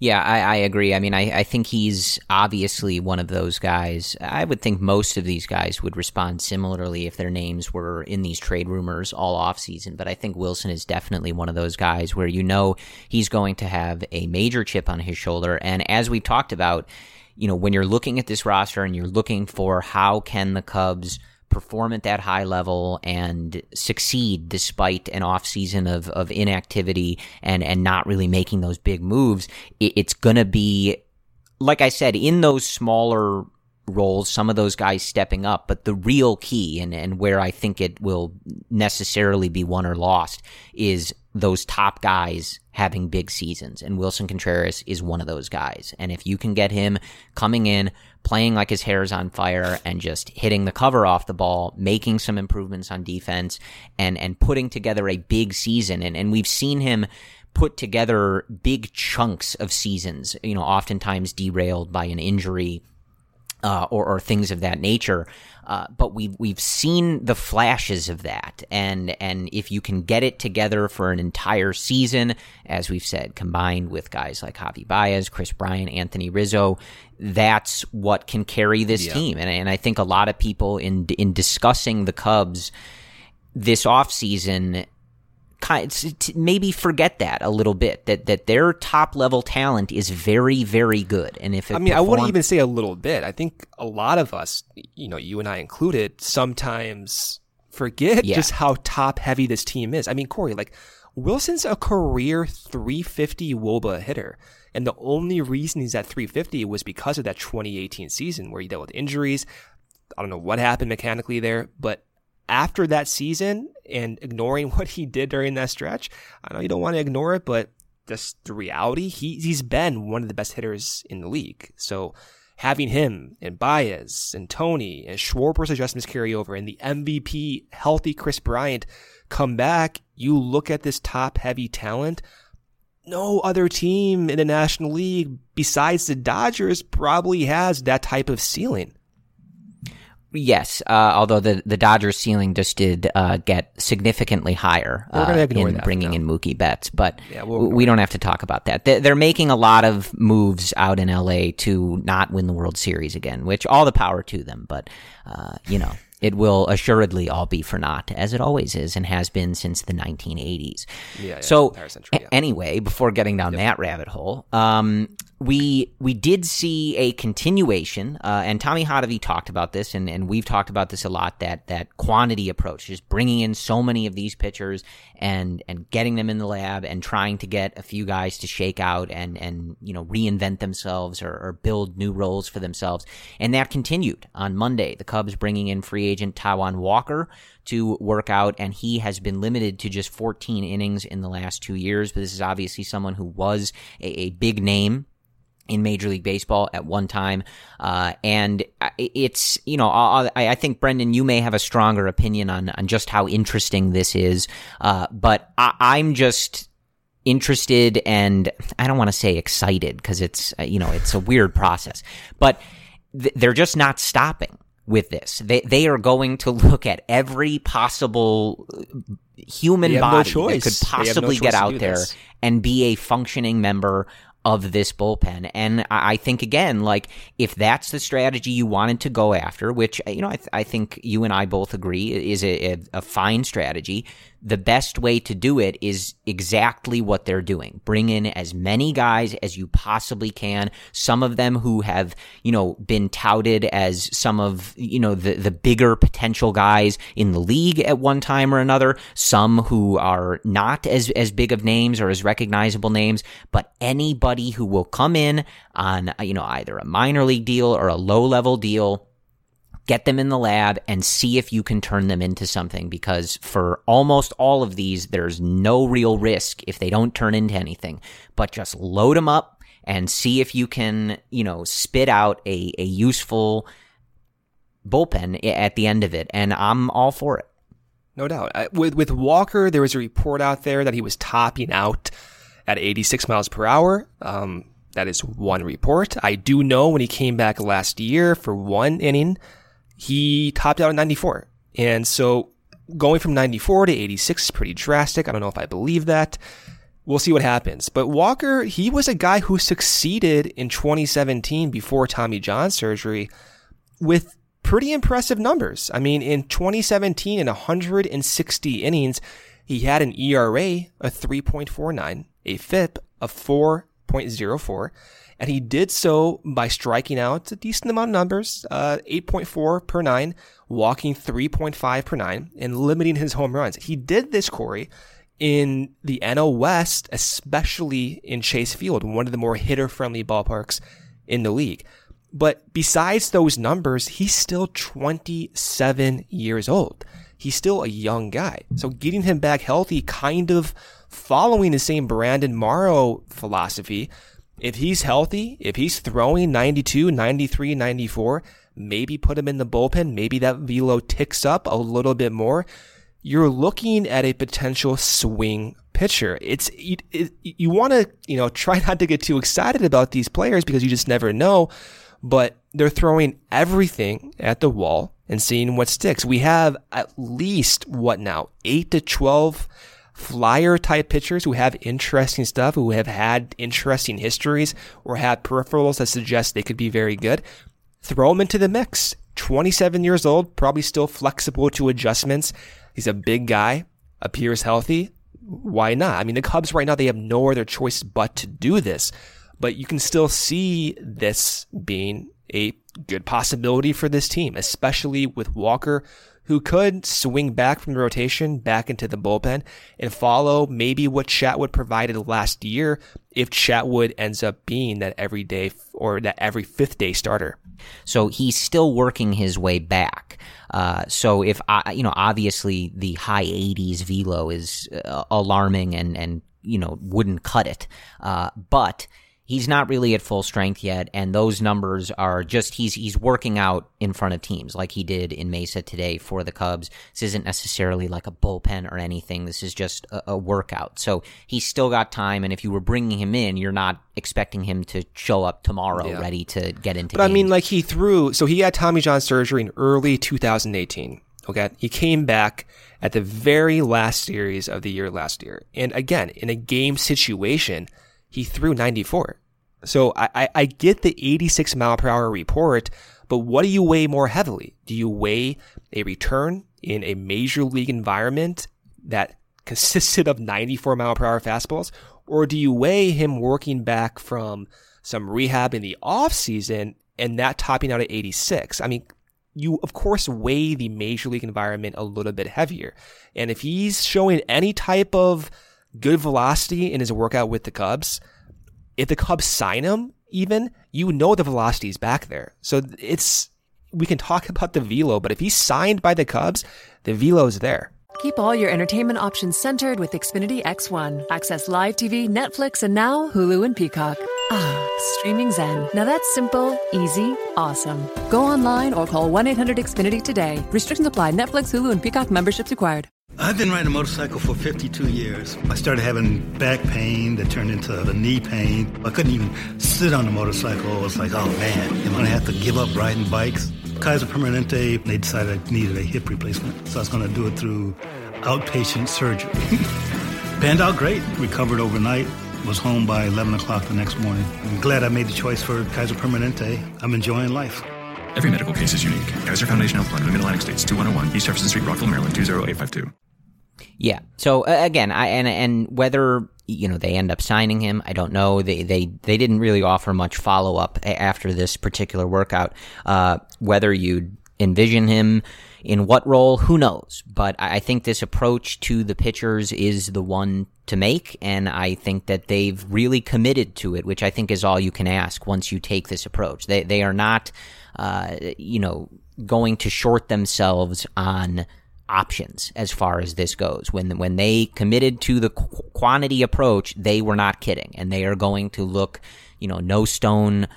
Yeah, I, I agree. I mean, I, I, think he's obviously one of those guys. I would think most of these guys would respond similarly if their names were in these trade rumors all off season. But I think Willson is definitely one of those guys where you know he's going to have a major chip on his shoulder. And as we talked about, you know, when you're looking at this roster and you're looking for how can the Cubs – perform at that high level and succeed despite an off season of, of inactivity and, and not really making those big moves, it, it's going to be, like I said, in those smaller roles, some of those guys stepping up, but the real key and, and where I think it will necessarily be won or lost is those top guys having big seasons. And Willson Contreras is one of those guys. And if you can get him coming in, playing like his hair is on fire and just hitting the cover off the ball, making some improvements on defense and, and putting together a big season. And, and we've seen him put together big chunks of seasons, you know, oftentimes derailed by an injury uh, or, or things of that nature. Uh, but we've we've seen the flashes of that, and and if you can get it together for an entire season, as we've said, combined with guys like Javi Baez, Kris Bryant, Anthony Rizzo, that's what can carry this Yeah. team. And and I think a lot of people in in discussing the Cubs this offseason kind maybe forget that a little bit that that their top level talent is very very good and if it I mean, I wouldn't even say a little bit. I think a lot of us, you know, you and I included, sometimes forget Yeah. just how top heavy this team is. I mean, Corey, like Willson's a career 350 WOBA hitter. And the only reason he's at 350 was because of that 2018 season where he dealt with injuries. I don't know what happened mechanically there, but after that season and ignoring [LAUGHS] what he did during that stretch, I know you don't want to ignore it, but that's the reality. He, he's been one of the best hitters in the league. So having him and Baez and Tony and Schwarber's adjustments carry over and the MVP healthy Kris Bryant come back, you look at this top heavy talent. No other team in the National League besides the Dodgers probably has that type of ceiling. Yes, uh, although the the Dodgers ceiling just did uh, get significantly higher uh, in that bringing in Mookie Betts, but Yeah, we'll we don't have to talk about that. They- They're making a lot of moves out in LA to not win the World Series again, which all the power to them. But uh, you know, it will assuredly all be for naught, as it always is and has been since the 1980s. Yeah, yeah, so century, a- anyway, before getting down that rabbit hole, um, we we did see a continuation, uh, and Tommy Hottovy talked about this, and, and we've talked about this a lot. That that quantity approach, just bringing in so many of these pitchers and and getting them in the lab, and trying to get a few guys to shake out and and you know reinvent themselves or, or build new roles for themselves, and that continued on Monday. The Cubs bringing in free agent Taijuan Walker to work out, and he has been limited to just 14 innings in the last two years. But this is obviously someone who was a, a big name in Major League Baseball at one time, uh, and it's you know I, I think Brendan, you may have a stronger opinion on on just how interesting this is, uh, but I, I'm just interested and I don't want to say excited because it's you know it's a weird process, but th- they're just not stopping with this. They they are going to look at every possible uh, human have no body that could have no possibly get out there this. and be a functioning member of this bullpen. And I think again, like if that's the strategy you wanted to go after, which uh, you know I, th- I think you and I both agree is a, a, a fine strategy. The best way to do it is exactly what they're doing. Bring in as many guys as you possibly can. Some of them who have, you know, been touted as some of, you know, the, the bigger potential guys in the league at one time or another. Some who are not as, as big of names or as recognizable names, but anybody who will come in on, you know, either a minor league deal or a low level deal get them in the lab and see if you can turn them into something because for almost all of these there's no real risk if they don't turn into anything. But just load them up and see if you can you know spit out a, a useful bullpen at the end of it. And i'm all for it. No doubt. With with Walker, there was a report out there that he was topping out at 86 miles per hour. Um, that is one report. I do know when he came back last year for one inning, he topped out at 94. And so going from 94 to 86 is pretty drastic. I don't know if I believe that. We'll see what happens. But Walker, he was a guy who succeeded in 2017 before Tommy John surgery with pretty impressive numbers. I mean, in 2017, in 160 innings, he had an ERA of 3.49, a FIP of 4.04, and he did so by striking out a decent amount of numbers, uh, 8.4 per nine, walking 3.5 per nine, and limiting his home runs. He did this, Corey, in the NL West, especially in Chase Field, one of the more hitter friendly ballparks in the league. But besides those numbers, he's still 27 years old. He's still a young guy. So getting him back healthy, kind of following the same Brandon Morrow philosophy. If he's healthy, if he's throwing 92, 93, 94, maybe put him in the bullpen. Maybe that velo ticks up a little bit more. you're looking at a potential swing pitcher. It's you, it, you want to you know try not to get too excited about these players because you just never know. But they're throwing everything at the wall and seeing what sticks. We have at least what now eight to twelve flyer type pitchers who have interesting stuff, who have had interesting histories or have peripherals that suggest they could be very good. Throw them into the mix. 27 years old, probably still flexible to adjustments. He's a big guy, appears healthy. Why not? I mean, the Cubs right now, they have no other choice but to do this, but you can still see this being a good possibility for this team, especially with Walker, who could swing back from the rotation back into the bullpen and follow maybe what Chatwood provided last year if Chatwood ends up being that everyday or that every fifth day starter. So he's still working his way back. Uh, so if I, you know, obviously the high 80s velo is uh, alarming and and you know wouldn't cut it, uh, but he's not really at full strength yet, and those numbers are just he's he's working out in front of teams like he did in Mesa today for the Cubs. This isn't necessarily like a bullpen or anything. This is just a, a workout. So he's still got time, and if you were bringing him in, you're not expecting him to show up tomorrow yeah. ready to get into. But games. I mean, like he threw. So he had Tommy John surgery in early 2018. Okay, he came back at the very last series of the year last year, and again in a game situation he threw 94. So I, I, get the 86 mile per hour report, but what do you weigh more heavily? Do you weigh a return in a major league environment that consisted of 94 mile per hour fastballs? Or do you weigh him working back from some rehab in the off season and that topping out at 86? I mean, you of course weigh the major league environment a little bit heavier. And if he's showing any type of good velocity in his workout with the Cubs. If the Cubs sign him, even, you know the velocity is back there. So it's, we can talk [LAUGHS] about the velo, but if he's signed by the Cubs, the velo is there. Keep all your entertainment options centered with Xfinity X1. Access live TV, Netflix, and now Hulu and Peacock. Ah, streaming Zen. Now that's simple, easy, awesome. Go online or call 1 800 Xfinity today. Restrictions apply. Netflix, Hulu, and Peacock memberships required. I've been riding a motorcycle for 52 years. I started having back pain that turned into the knee pain. I couldn't even sit on the motorcycle. I was like, oh man, am I gonna have to give up riding bikes? Kaiser Permanente, they decided I needed a hip replacement. So I was gonna do it through outpatient surgery. [LAUGHS] Panned out great. Recovered overnight. Was home by 11 o'clock the next morning. I'm glad I made the choice for Kaiser Permanente. I'm enjoying life. Every medical case is unique. Kaiser Foundation Health Plan of the Mid-Atlantic States, 2101 East Jefferson Street, Rockville, Maryland, 20852. Yeah. So uh, again, I and and whether you know they end up signing him, I don't know. They they they didn't really offer much follow up after this particular workout. Uh, whether you envision him in what role, who knows? But I think this approach to the pitchers is the one to make, and I think that they've really committed to it, which I think is all you can ask once you take this approach. They they are not, uh, you know, going to short themselves on options as far as this goes. When when they committed to the qu- quantity approach, they were not kidding, and they are going to look, you know, no stone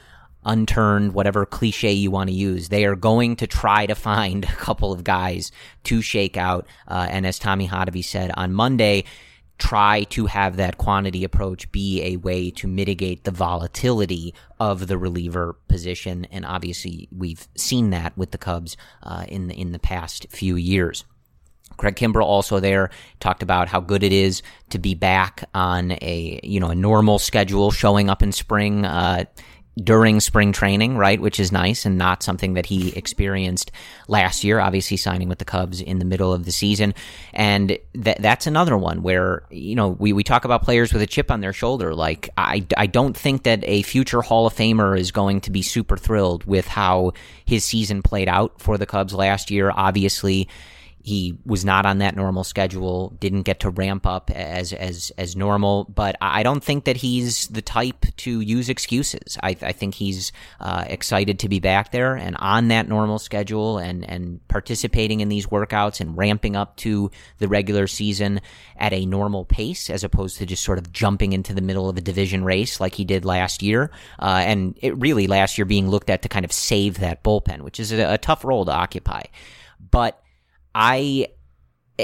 unturned, whatever cliche you want to use. They are going to try to find [LAUGHS] a couple of guys to shake out, uh, and as Tommy Hottovy said on Monday. Try to have that quantity approach be a way to mitigate the volatility of the reliever position, and obviously we've seen that with the Cubs uh, in the, in the past few years. Craig Kimbrel also there talked about how good it is to be back on a you know a normal schedule, showing up in spring uh, during spring training, right, which is nice and not something that he experienced last year. Obviously, signing with the Cubs in the middle of the season, and th- that's another one where you know we we talk about players with a chip on their shoulder. Like I I don't think that a future Hall of Famer is going to be super thrilled with how his season played out for the Cubs last year. Obviously he was not on that normal schedule, didn't get to ramp up as as as normal. But I don't think that he's the type to use excuses. I, I think he's uh, excited to be back there and on that normal schedule and and participating in these workouts and ramping up to the regular season at a normal pace, as opposed to just sort of jumping into the middle of a division race like he did last year. Uh, and it really last year being looked at to kind of save that bullpen, which is a, a tough role to occupy. But I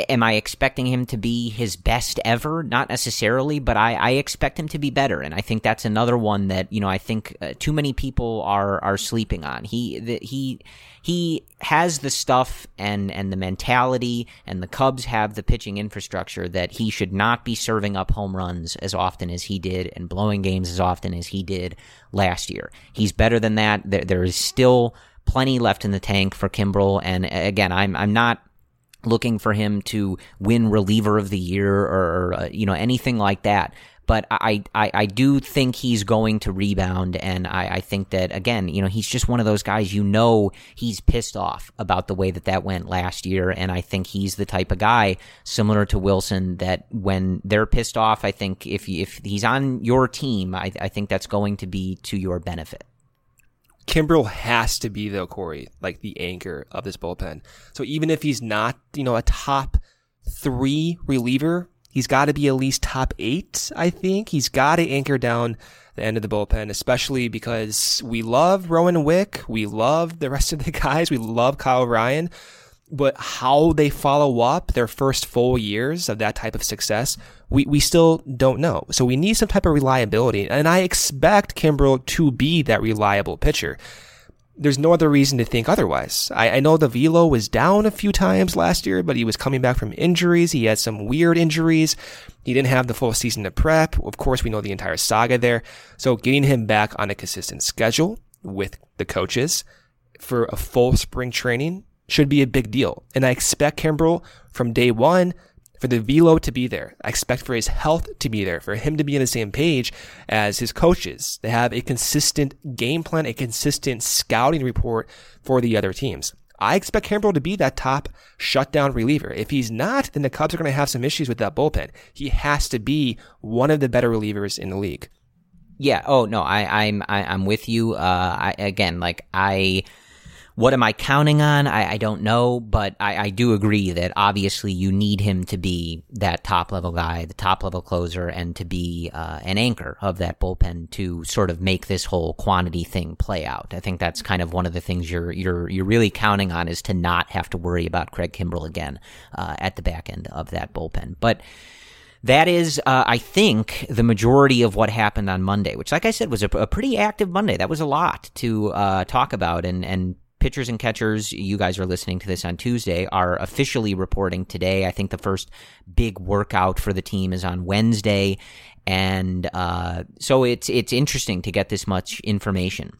am I expecting him to be his best ever? Not necessarily, but I, I expect him to be better. And I think that's another one that, you know, I think uh, too many people are, are sleeping on. He, the, he, he has the stuff and, and the mentality and the Cubs have the pitching infrastructure that he should not be serving up home runs as often as he did and blowing games as often as he did last year. He's better than that. There, there is still plenty left in the tank for Kimbrel. And again, I'm, I'm not, looking for him to win reliever of the year or, uh, you know anything like that. But I, I, I do think he's going to rebound, and I, I think that again, you know, he's just one of those guys. You know, he's pissed off about the way that that went last year, and I think he's the type of guy similar to Willson that when they're pissed off, I think if if he's on your team, I, I think that's going to be to your benefit. Kimbrel has to be though, Corey, like the anchor of this bullpen. So even if he's not, you know, a top three reliever, he's got to be at least top eight. I think he's got to anchor down the end of the bullpen, especially because we love Rowan Wick, we love the rest of the [LAUGHS] guys, we love Kyle Ryan, but how they follow up their first full years of that type of success, we, we still don't know. So we need some type of reliability. And I expect Kimbrel to be that reliable pitcher. There's no other reason to think otherwise. I, I know the velo was down a few times last year, but he was coming back from injuries. He had some weird injuries. He didn't have the full season to prep. Of course, we know the entire saga there. So getting him back on a consistent schedule with the coaches for a full spring training should be a big deal. And I expect Kimbrel from day one for the velo to be there. I expect for his health to be there, for him to be on the same page as his coaches. They have a consistent game plan, a consistent scouting report for the other teams. I expect Kimbrel to be that top shutdown reliever. If he's not, then the Cubs are going to have some issues with that bullpen. He has to be one of the better relievers in the league. Yeah. Oh no, I, I'm am i am with you. Uh, I, again, like I what am I counting on? I, I don't know, but I, I, do agree that obviously you need him to be that top level guy, the top level closer, and to be uh, an anchor of that bullpen to sort of make this whole quantity thing play out. I think that's kind of one of the things you're you're you're really counting on is to not have to worry about Craig Kimbrel again uh, at the back end of that bullpen, but that is, uh, I think, the majority of what happened on Monday, which, like I said, was a, a pretty active Monday. That was a lot to uh, talk about and, and pitchers and catchers, you guys are listening to this on Tuesday, are officially reporting today. I think the first big workout for the team is on Wednesday. And uh, so it's it's interesting to get this much information.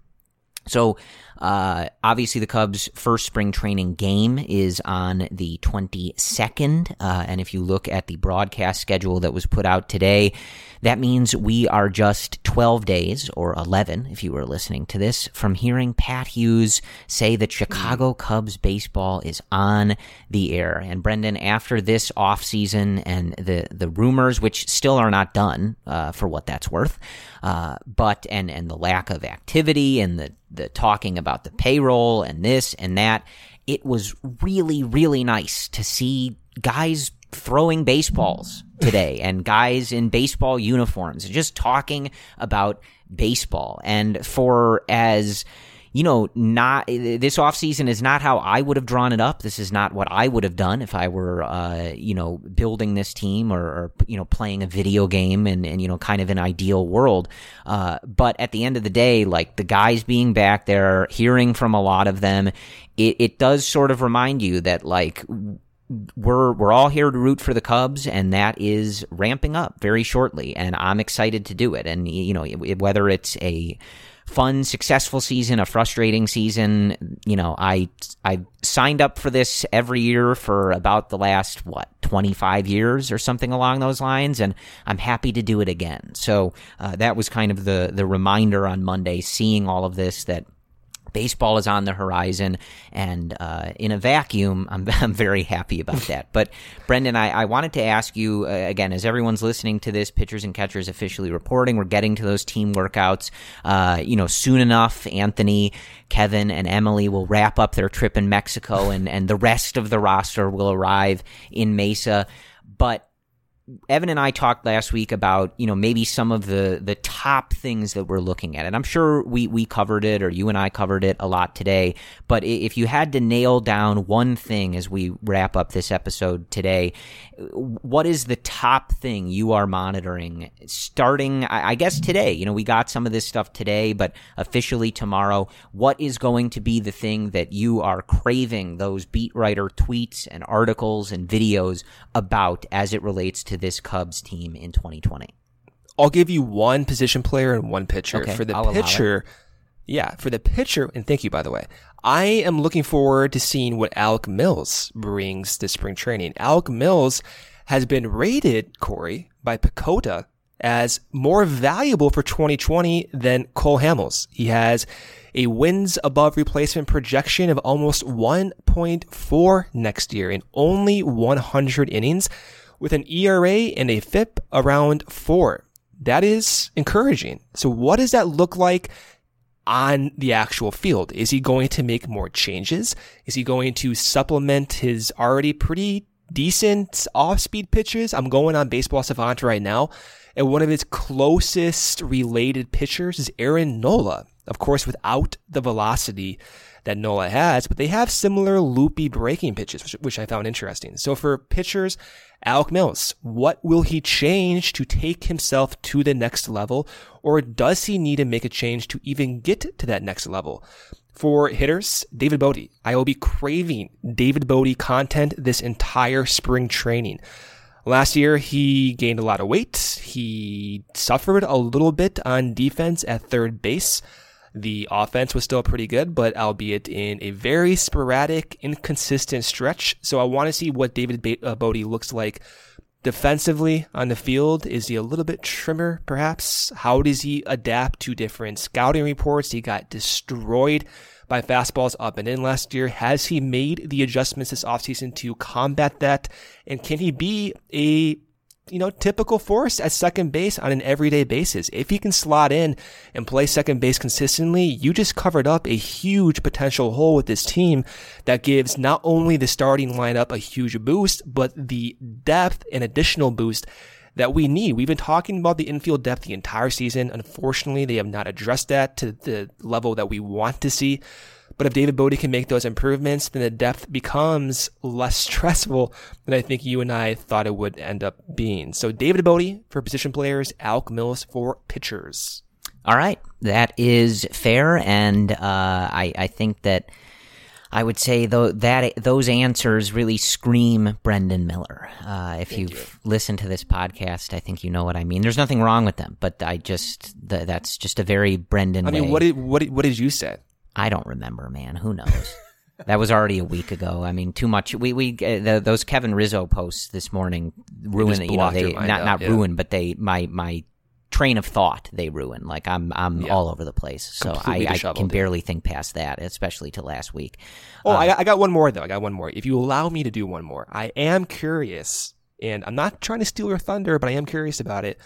So uh, obviously, the Cubs' first spring training game is on the 22nd. Uh, and if you look at the broadcast schedule that was put out today, that means we are just 12 days, or 11 if you were listening to this, from hearing Pat Hughes say that Chicago Cubs baseball is on the air. And Brendan, after this offseason and the, the rumors, which still are not done uh, for what that's worth, uh, but and, and the lack of activity and the, the talking about the payroll and this and that, it was really, really nice to see guys throwing baseballs today and guys in baseball uniforms just talking about baseball. And for as you know, not this offseason is not how I would have drawn it up. This is not what I would have done if I were, uh, you know, building this team or, or, you know, playing a video game and, and you know, kind of an ideal world. Uh, but at the end of the day, like the guys being back there, hearing from a lot of them, it, it does sort of remind you that like we're we're all here to root for the Cubs, and that is ramping up very shortly, and I'm excited to do it. And you know, whether it's a fun, successful season, a frustrating season, you know, I I signed up for this every year for about the last what 25 years or something along those lines, and I'm happy to do it again. So uh, that was kind of the the reminder on Monday, seeing all of this that baseball is on the horizon, and uh, in a vacuum, I'm, [LAUGHS] I'm very happy about that. [LAUGHS] But Brendan, I, I wanted to ask you uh, again, as everyone's listening to this, pitchers and catchers officially reporting, we're getting to those team workouts. Uh, you know, soon enough, Anthony, Kevin, and Emily will wrap up their trip in Mexico, and and the rest of the roster will arrive in Mesa. But Evan and I talked last week about you know maybe some of the the top things that we're looking at, and I'm sure we we covered it or you and I covered it a lot today. But if you had to nail down one thing as we wrap up this episode today, what is the top thing you are monitoring starting? I guess today. You know we got some of this stuff today, but officially tomorrow. What is going to be the thing that you are craving those beat writer tweets and articles and videos about as it relates to this Cubs team in 2020? I'll give you one position player and one pitcher. Okay, for the I'll pitcher, yeah, for the pitcher, and thank you, by the way. I am looking forward to seeing what Alec Mills brings to spring training. Alec Mills has been rated, Corey, by PECOTA as more valuable for 2020 than Cole Hamels. He has a wins above replacement projection of almost 1.4 next year in only 100 innings with an ERA and a FIP around four. That is encouraging. So what does that look like on the actual field? Is he going to make more changes? Is he going to supplement his already pretty decent off speed pitches? I'm going on baseball savant right now. And one of his closest related pitchers is Aaron Nola. Of course, without the velocity that Nola has, but they have similar loopy breaking pitches, which, which I found interesting. So for pitchers, Alec Mills, what will he change to take himself to the next level? Or does he need to make a change to even get to that next level? For hitters, David Bote. I will be craving David Bote content this entire spring training. Last year, he gained a lot of weight. He suffered a little bit on defense at third base. The offense was still pretty good, but albeit in a very sporadic, inconsistent stretch. So I want to see what David uh, Bote looks like defensively on the field. Is he a little bit trimmer, perhaps? How does he adapt to different scouting reports? He got destroyed by fastballs up and in last year. Has he made the adjustments this offseason to combat that? And can he be a you know, typical force at second base on an everyday basis. If he can slot in and play second base consistently, you just covered up a huge potential hole with this team that gives not only the starting lineup a huge boost, but the depth and additional boost that we need. We've been talking about the infield depth the entire season. Unfortunately, they have not addressed that to the level that we want to see. But if David Bote can make those improvements, then the depth becomes less [LAUGHS] stressful than I think you and I thought it would end up being. So David Bote for position players, Alec Mills for pitchers. All right, that is fair, and uh, I, I think that I would say though that those answers really scream Brendan Miller. Uh, if you've you. listened to this podcast, I think you know what I mean. There's nothing wrong with them, but I just the, that's just a very Brendan. I mean, way. what did what did, what did you say? I don't remember, man. Who knows? [LAUGHS] that was already a week ago. I mean, too much. We we uh, the, those Kevin Rizzo posts this morning ruined. You know, they not out, not yeah. ruined, but they my my train of thought they ruin. Like I'm I'm Yeah. all over the place. So Completely I, I can barely think past that, especially to last week. Oh, I, got, I got one more though. I got one more. If you allow me to do one more, I am curious, and I'm not trying to steal your thunder, but I am curious about it.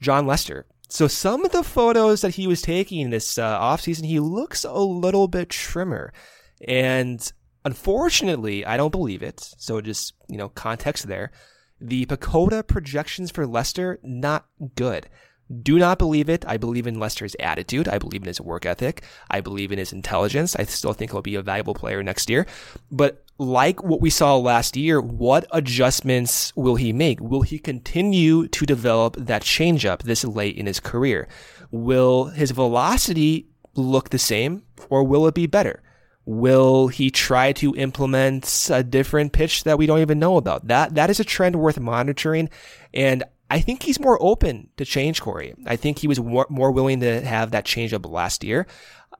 Jon Lester. So some of the photos that he was taking this uh, offseason, he looks a little bit trimmer, and unfortunately, I don't believe it. So just you know, context there. The PECOTA projections for Lester not good. Do not believe it. I believe in Lester's attitude. I believe in his work ethic. I believe in his intelligence. I still think he'll be a valuable player next year. But like what we saw last year, what adjustments will he make? Will he continue to develop that changeup this late in his career? Will his velocity look the same or will it be better? Will he try to implement a different pitch that we don't even know about? That that is a trend worth monitoring, and I think he's more open to change, Corey. I think he was more, more willing to have that change up last year.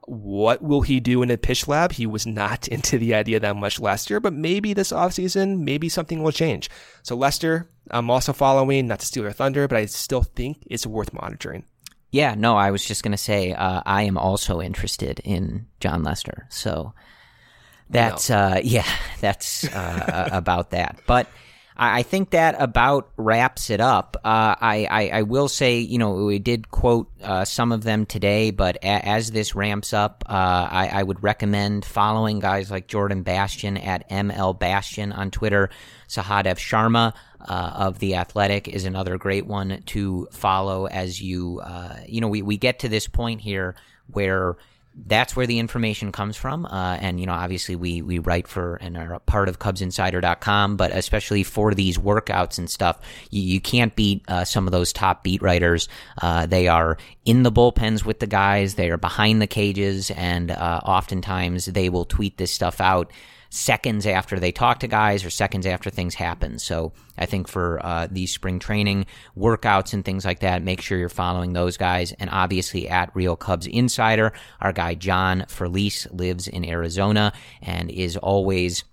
What will he do in a pitch lab? He was not [LAUGHS] into the idea that much last year, but maybe this offseason, maybe something will change. So Lester, I'm also following, not to steal your thunder, but I still think it's worth monitoring. Yeah, no, I was just going to say uh, I am also interested in Jon Lester. So that's uh, [LAUGHS] yeah, that's uh, about that. But I I think that about wraps it up. Uh, I, I I will say, you know, we did quote uh, some of them today, but a- as this ramps up, uh, I, I would recommend following guys like Jordan Bastian at ML Bastian on Twitter, Sahadev Sharma uh, of the Athletic is another great one to follow as you uh, you know we we get to this point here where that's where the information comes from. Uh, and, you know, obviously we, we write for and are a part of CubsInsider.com, but especially for these workouts and stuff, you, you can't beat uh, some of those top beat writers. Uh, they are in the bullpens with the guys, they are behind the cages, and uh, oftentimes they will tweet this stuff out seconds after they talk to guys or seconds after things happen. So I think for uh, these spring training workouts and things like that, make sure you're following those guys. And obviously at Real Cubs Insider, our guy John Felice lives in Arizona and is always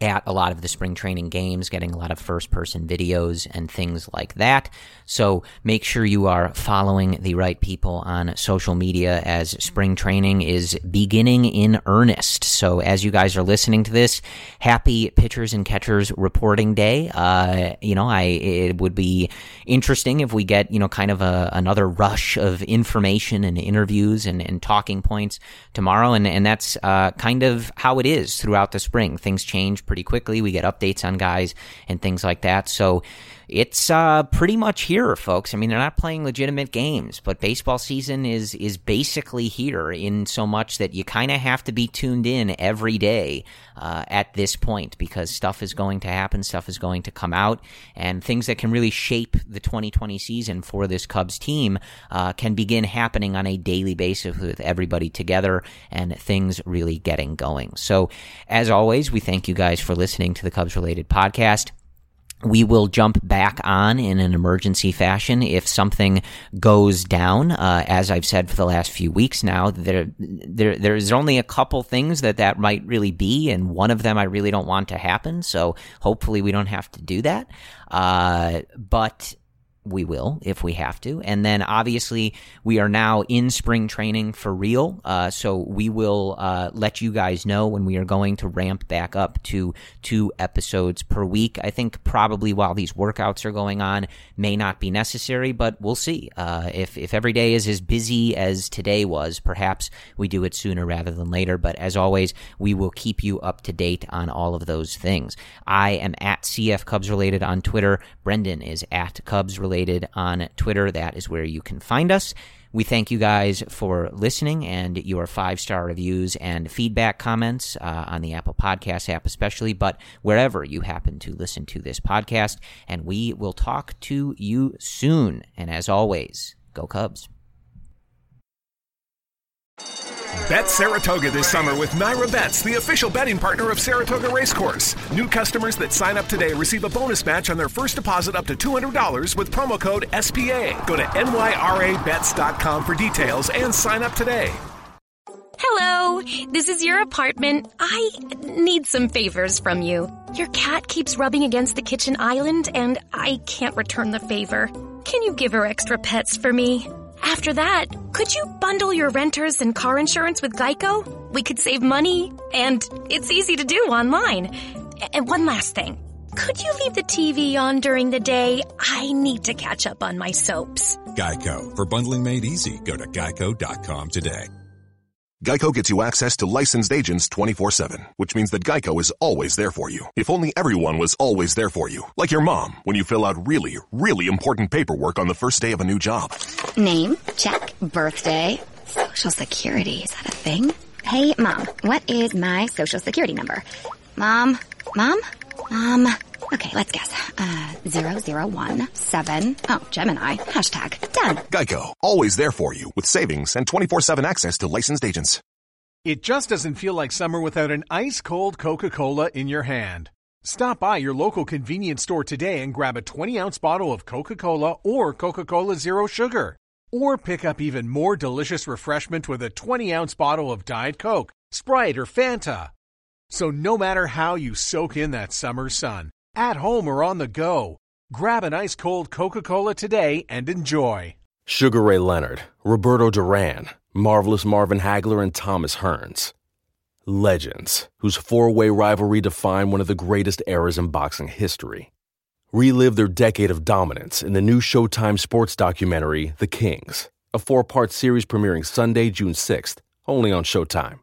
at a lot of the spring training games, getting a lot of first person videos and things like that. So make sure you are following the right people on social media as spring training is beginning in earnest. So as you guys are listening to this, happy pitchers and catchers reporting day. Uh, you know, I, it would be interesting if we get, you know, kind of a, another rush of information and interviews and, and talking points tomorrow. And, and that's, uh, kind of how it is throughout the spring. Things change pretty quickly. We get updates on guys and things like that. So it's uh, pretty much here, folks. I mean, they're not playing legitimate games, but baseball season is is basically here in so much that you kind of have to be tuned in every day uh, at this point because stuff is going to happen, stuff is going to come out, and things that can really shape the 2020 season for this Cubs team uh, can begin happening on a daily basis with everybody together and things really getting going. So, as always, we thank you guys for listening to the Cubs related podcast we will jump back on in an emergency fashion if something goes down. Uh, as I've said for the last few weeks now, there, there, there's only a couple things that that might really be, and one of them I really don't want to happen. So hopefully we don't have to do that. Uh, but we will if we have to. And then obviously we are now in spring training for real. Uh, so we will uh, let you guys know when we are going to ramp back up to two episodes per week. I think probably while these workouts are going on may not be necessary, but we'll see. Uh, if, if every day is as busy as today was, perhaps we do it sooner rather than later. But as always, we will keep you up to date on all of those things. I am at CF Cubs related on Twitter. Brendan is at Cubs related related on Twitter. That is where you can find us. We thank you guys for listening and your five star reviews and feedback comments uh, on the Apple Podcast app, especially, but wherever you happen to listen to this podcast. And we will talk to you soon. And as always, go Cubs. Bet Saratoga this summer with NYRA Bets, the official betting partner of Saratoga Racecourse. New customers that sign up today receive a bonus match on their first deposit up to $200 with promo code SPA. Go to nyrabets.com for details and sign up today. Hello, this is your apartment. I need some favors from you. Your cat keeps rubbing against the kitchen island, and I can't return the favor. Can you give her extra pets for me? After that, could you bundle your renters and car insurance with Geico? We could save money, and it's easy to do online. And one last thing. Could you leave the TV on during the day? I need to catch up on my soaps. Geico. For bundling made easy, go to geico.com today. Geico gets you access to licensed agents 24-7, which means that Geico is always there for you. If only everyone was always there for you. Like your mom, when you fill out really, really important paperwork on the first day of a new job. Name, check. Birthday, social security, is that a thing? Hey, Mom, what is my social security number? Mom? Mom? Mom? Okay, let's guess. Uh, zero zero one seven. Oh, Gemini. Hashtag done. Geico, always there for you with savings and 24-7 access to licensed agents. It just doesn't feel like summer without an ice cold Coca-Cola in your hand. Stop by your local convenience store today and grab a 20 ounce bottle of Coca-Cola or Coca-Cola Zero Sugar. Or pick up even more delicious refreshment with a 20 ounce bottle of Diet Coke, Sprite, or Fanta. So no matter how you soak in that summer sun, at home or on the go, grab an ice cold Coca Cola today and enjoy. Sugar Ray Leonard, Roberto Duran, Marvelous Marvin Hagler, and Thomas Hearns. Legends, whose four way rivalry defined one of the greatest eras in boxing history. Relive their decade of dominance in the new Showtime sports documentary, The Kings, a four part series premiering Sunday, June 6th, only on Showtime.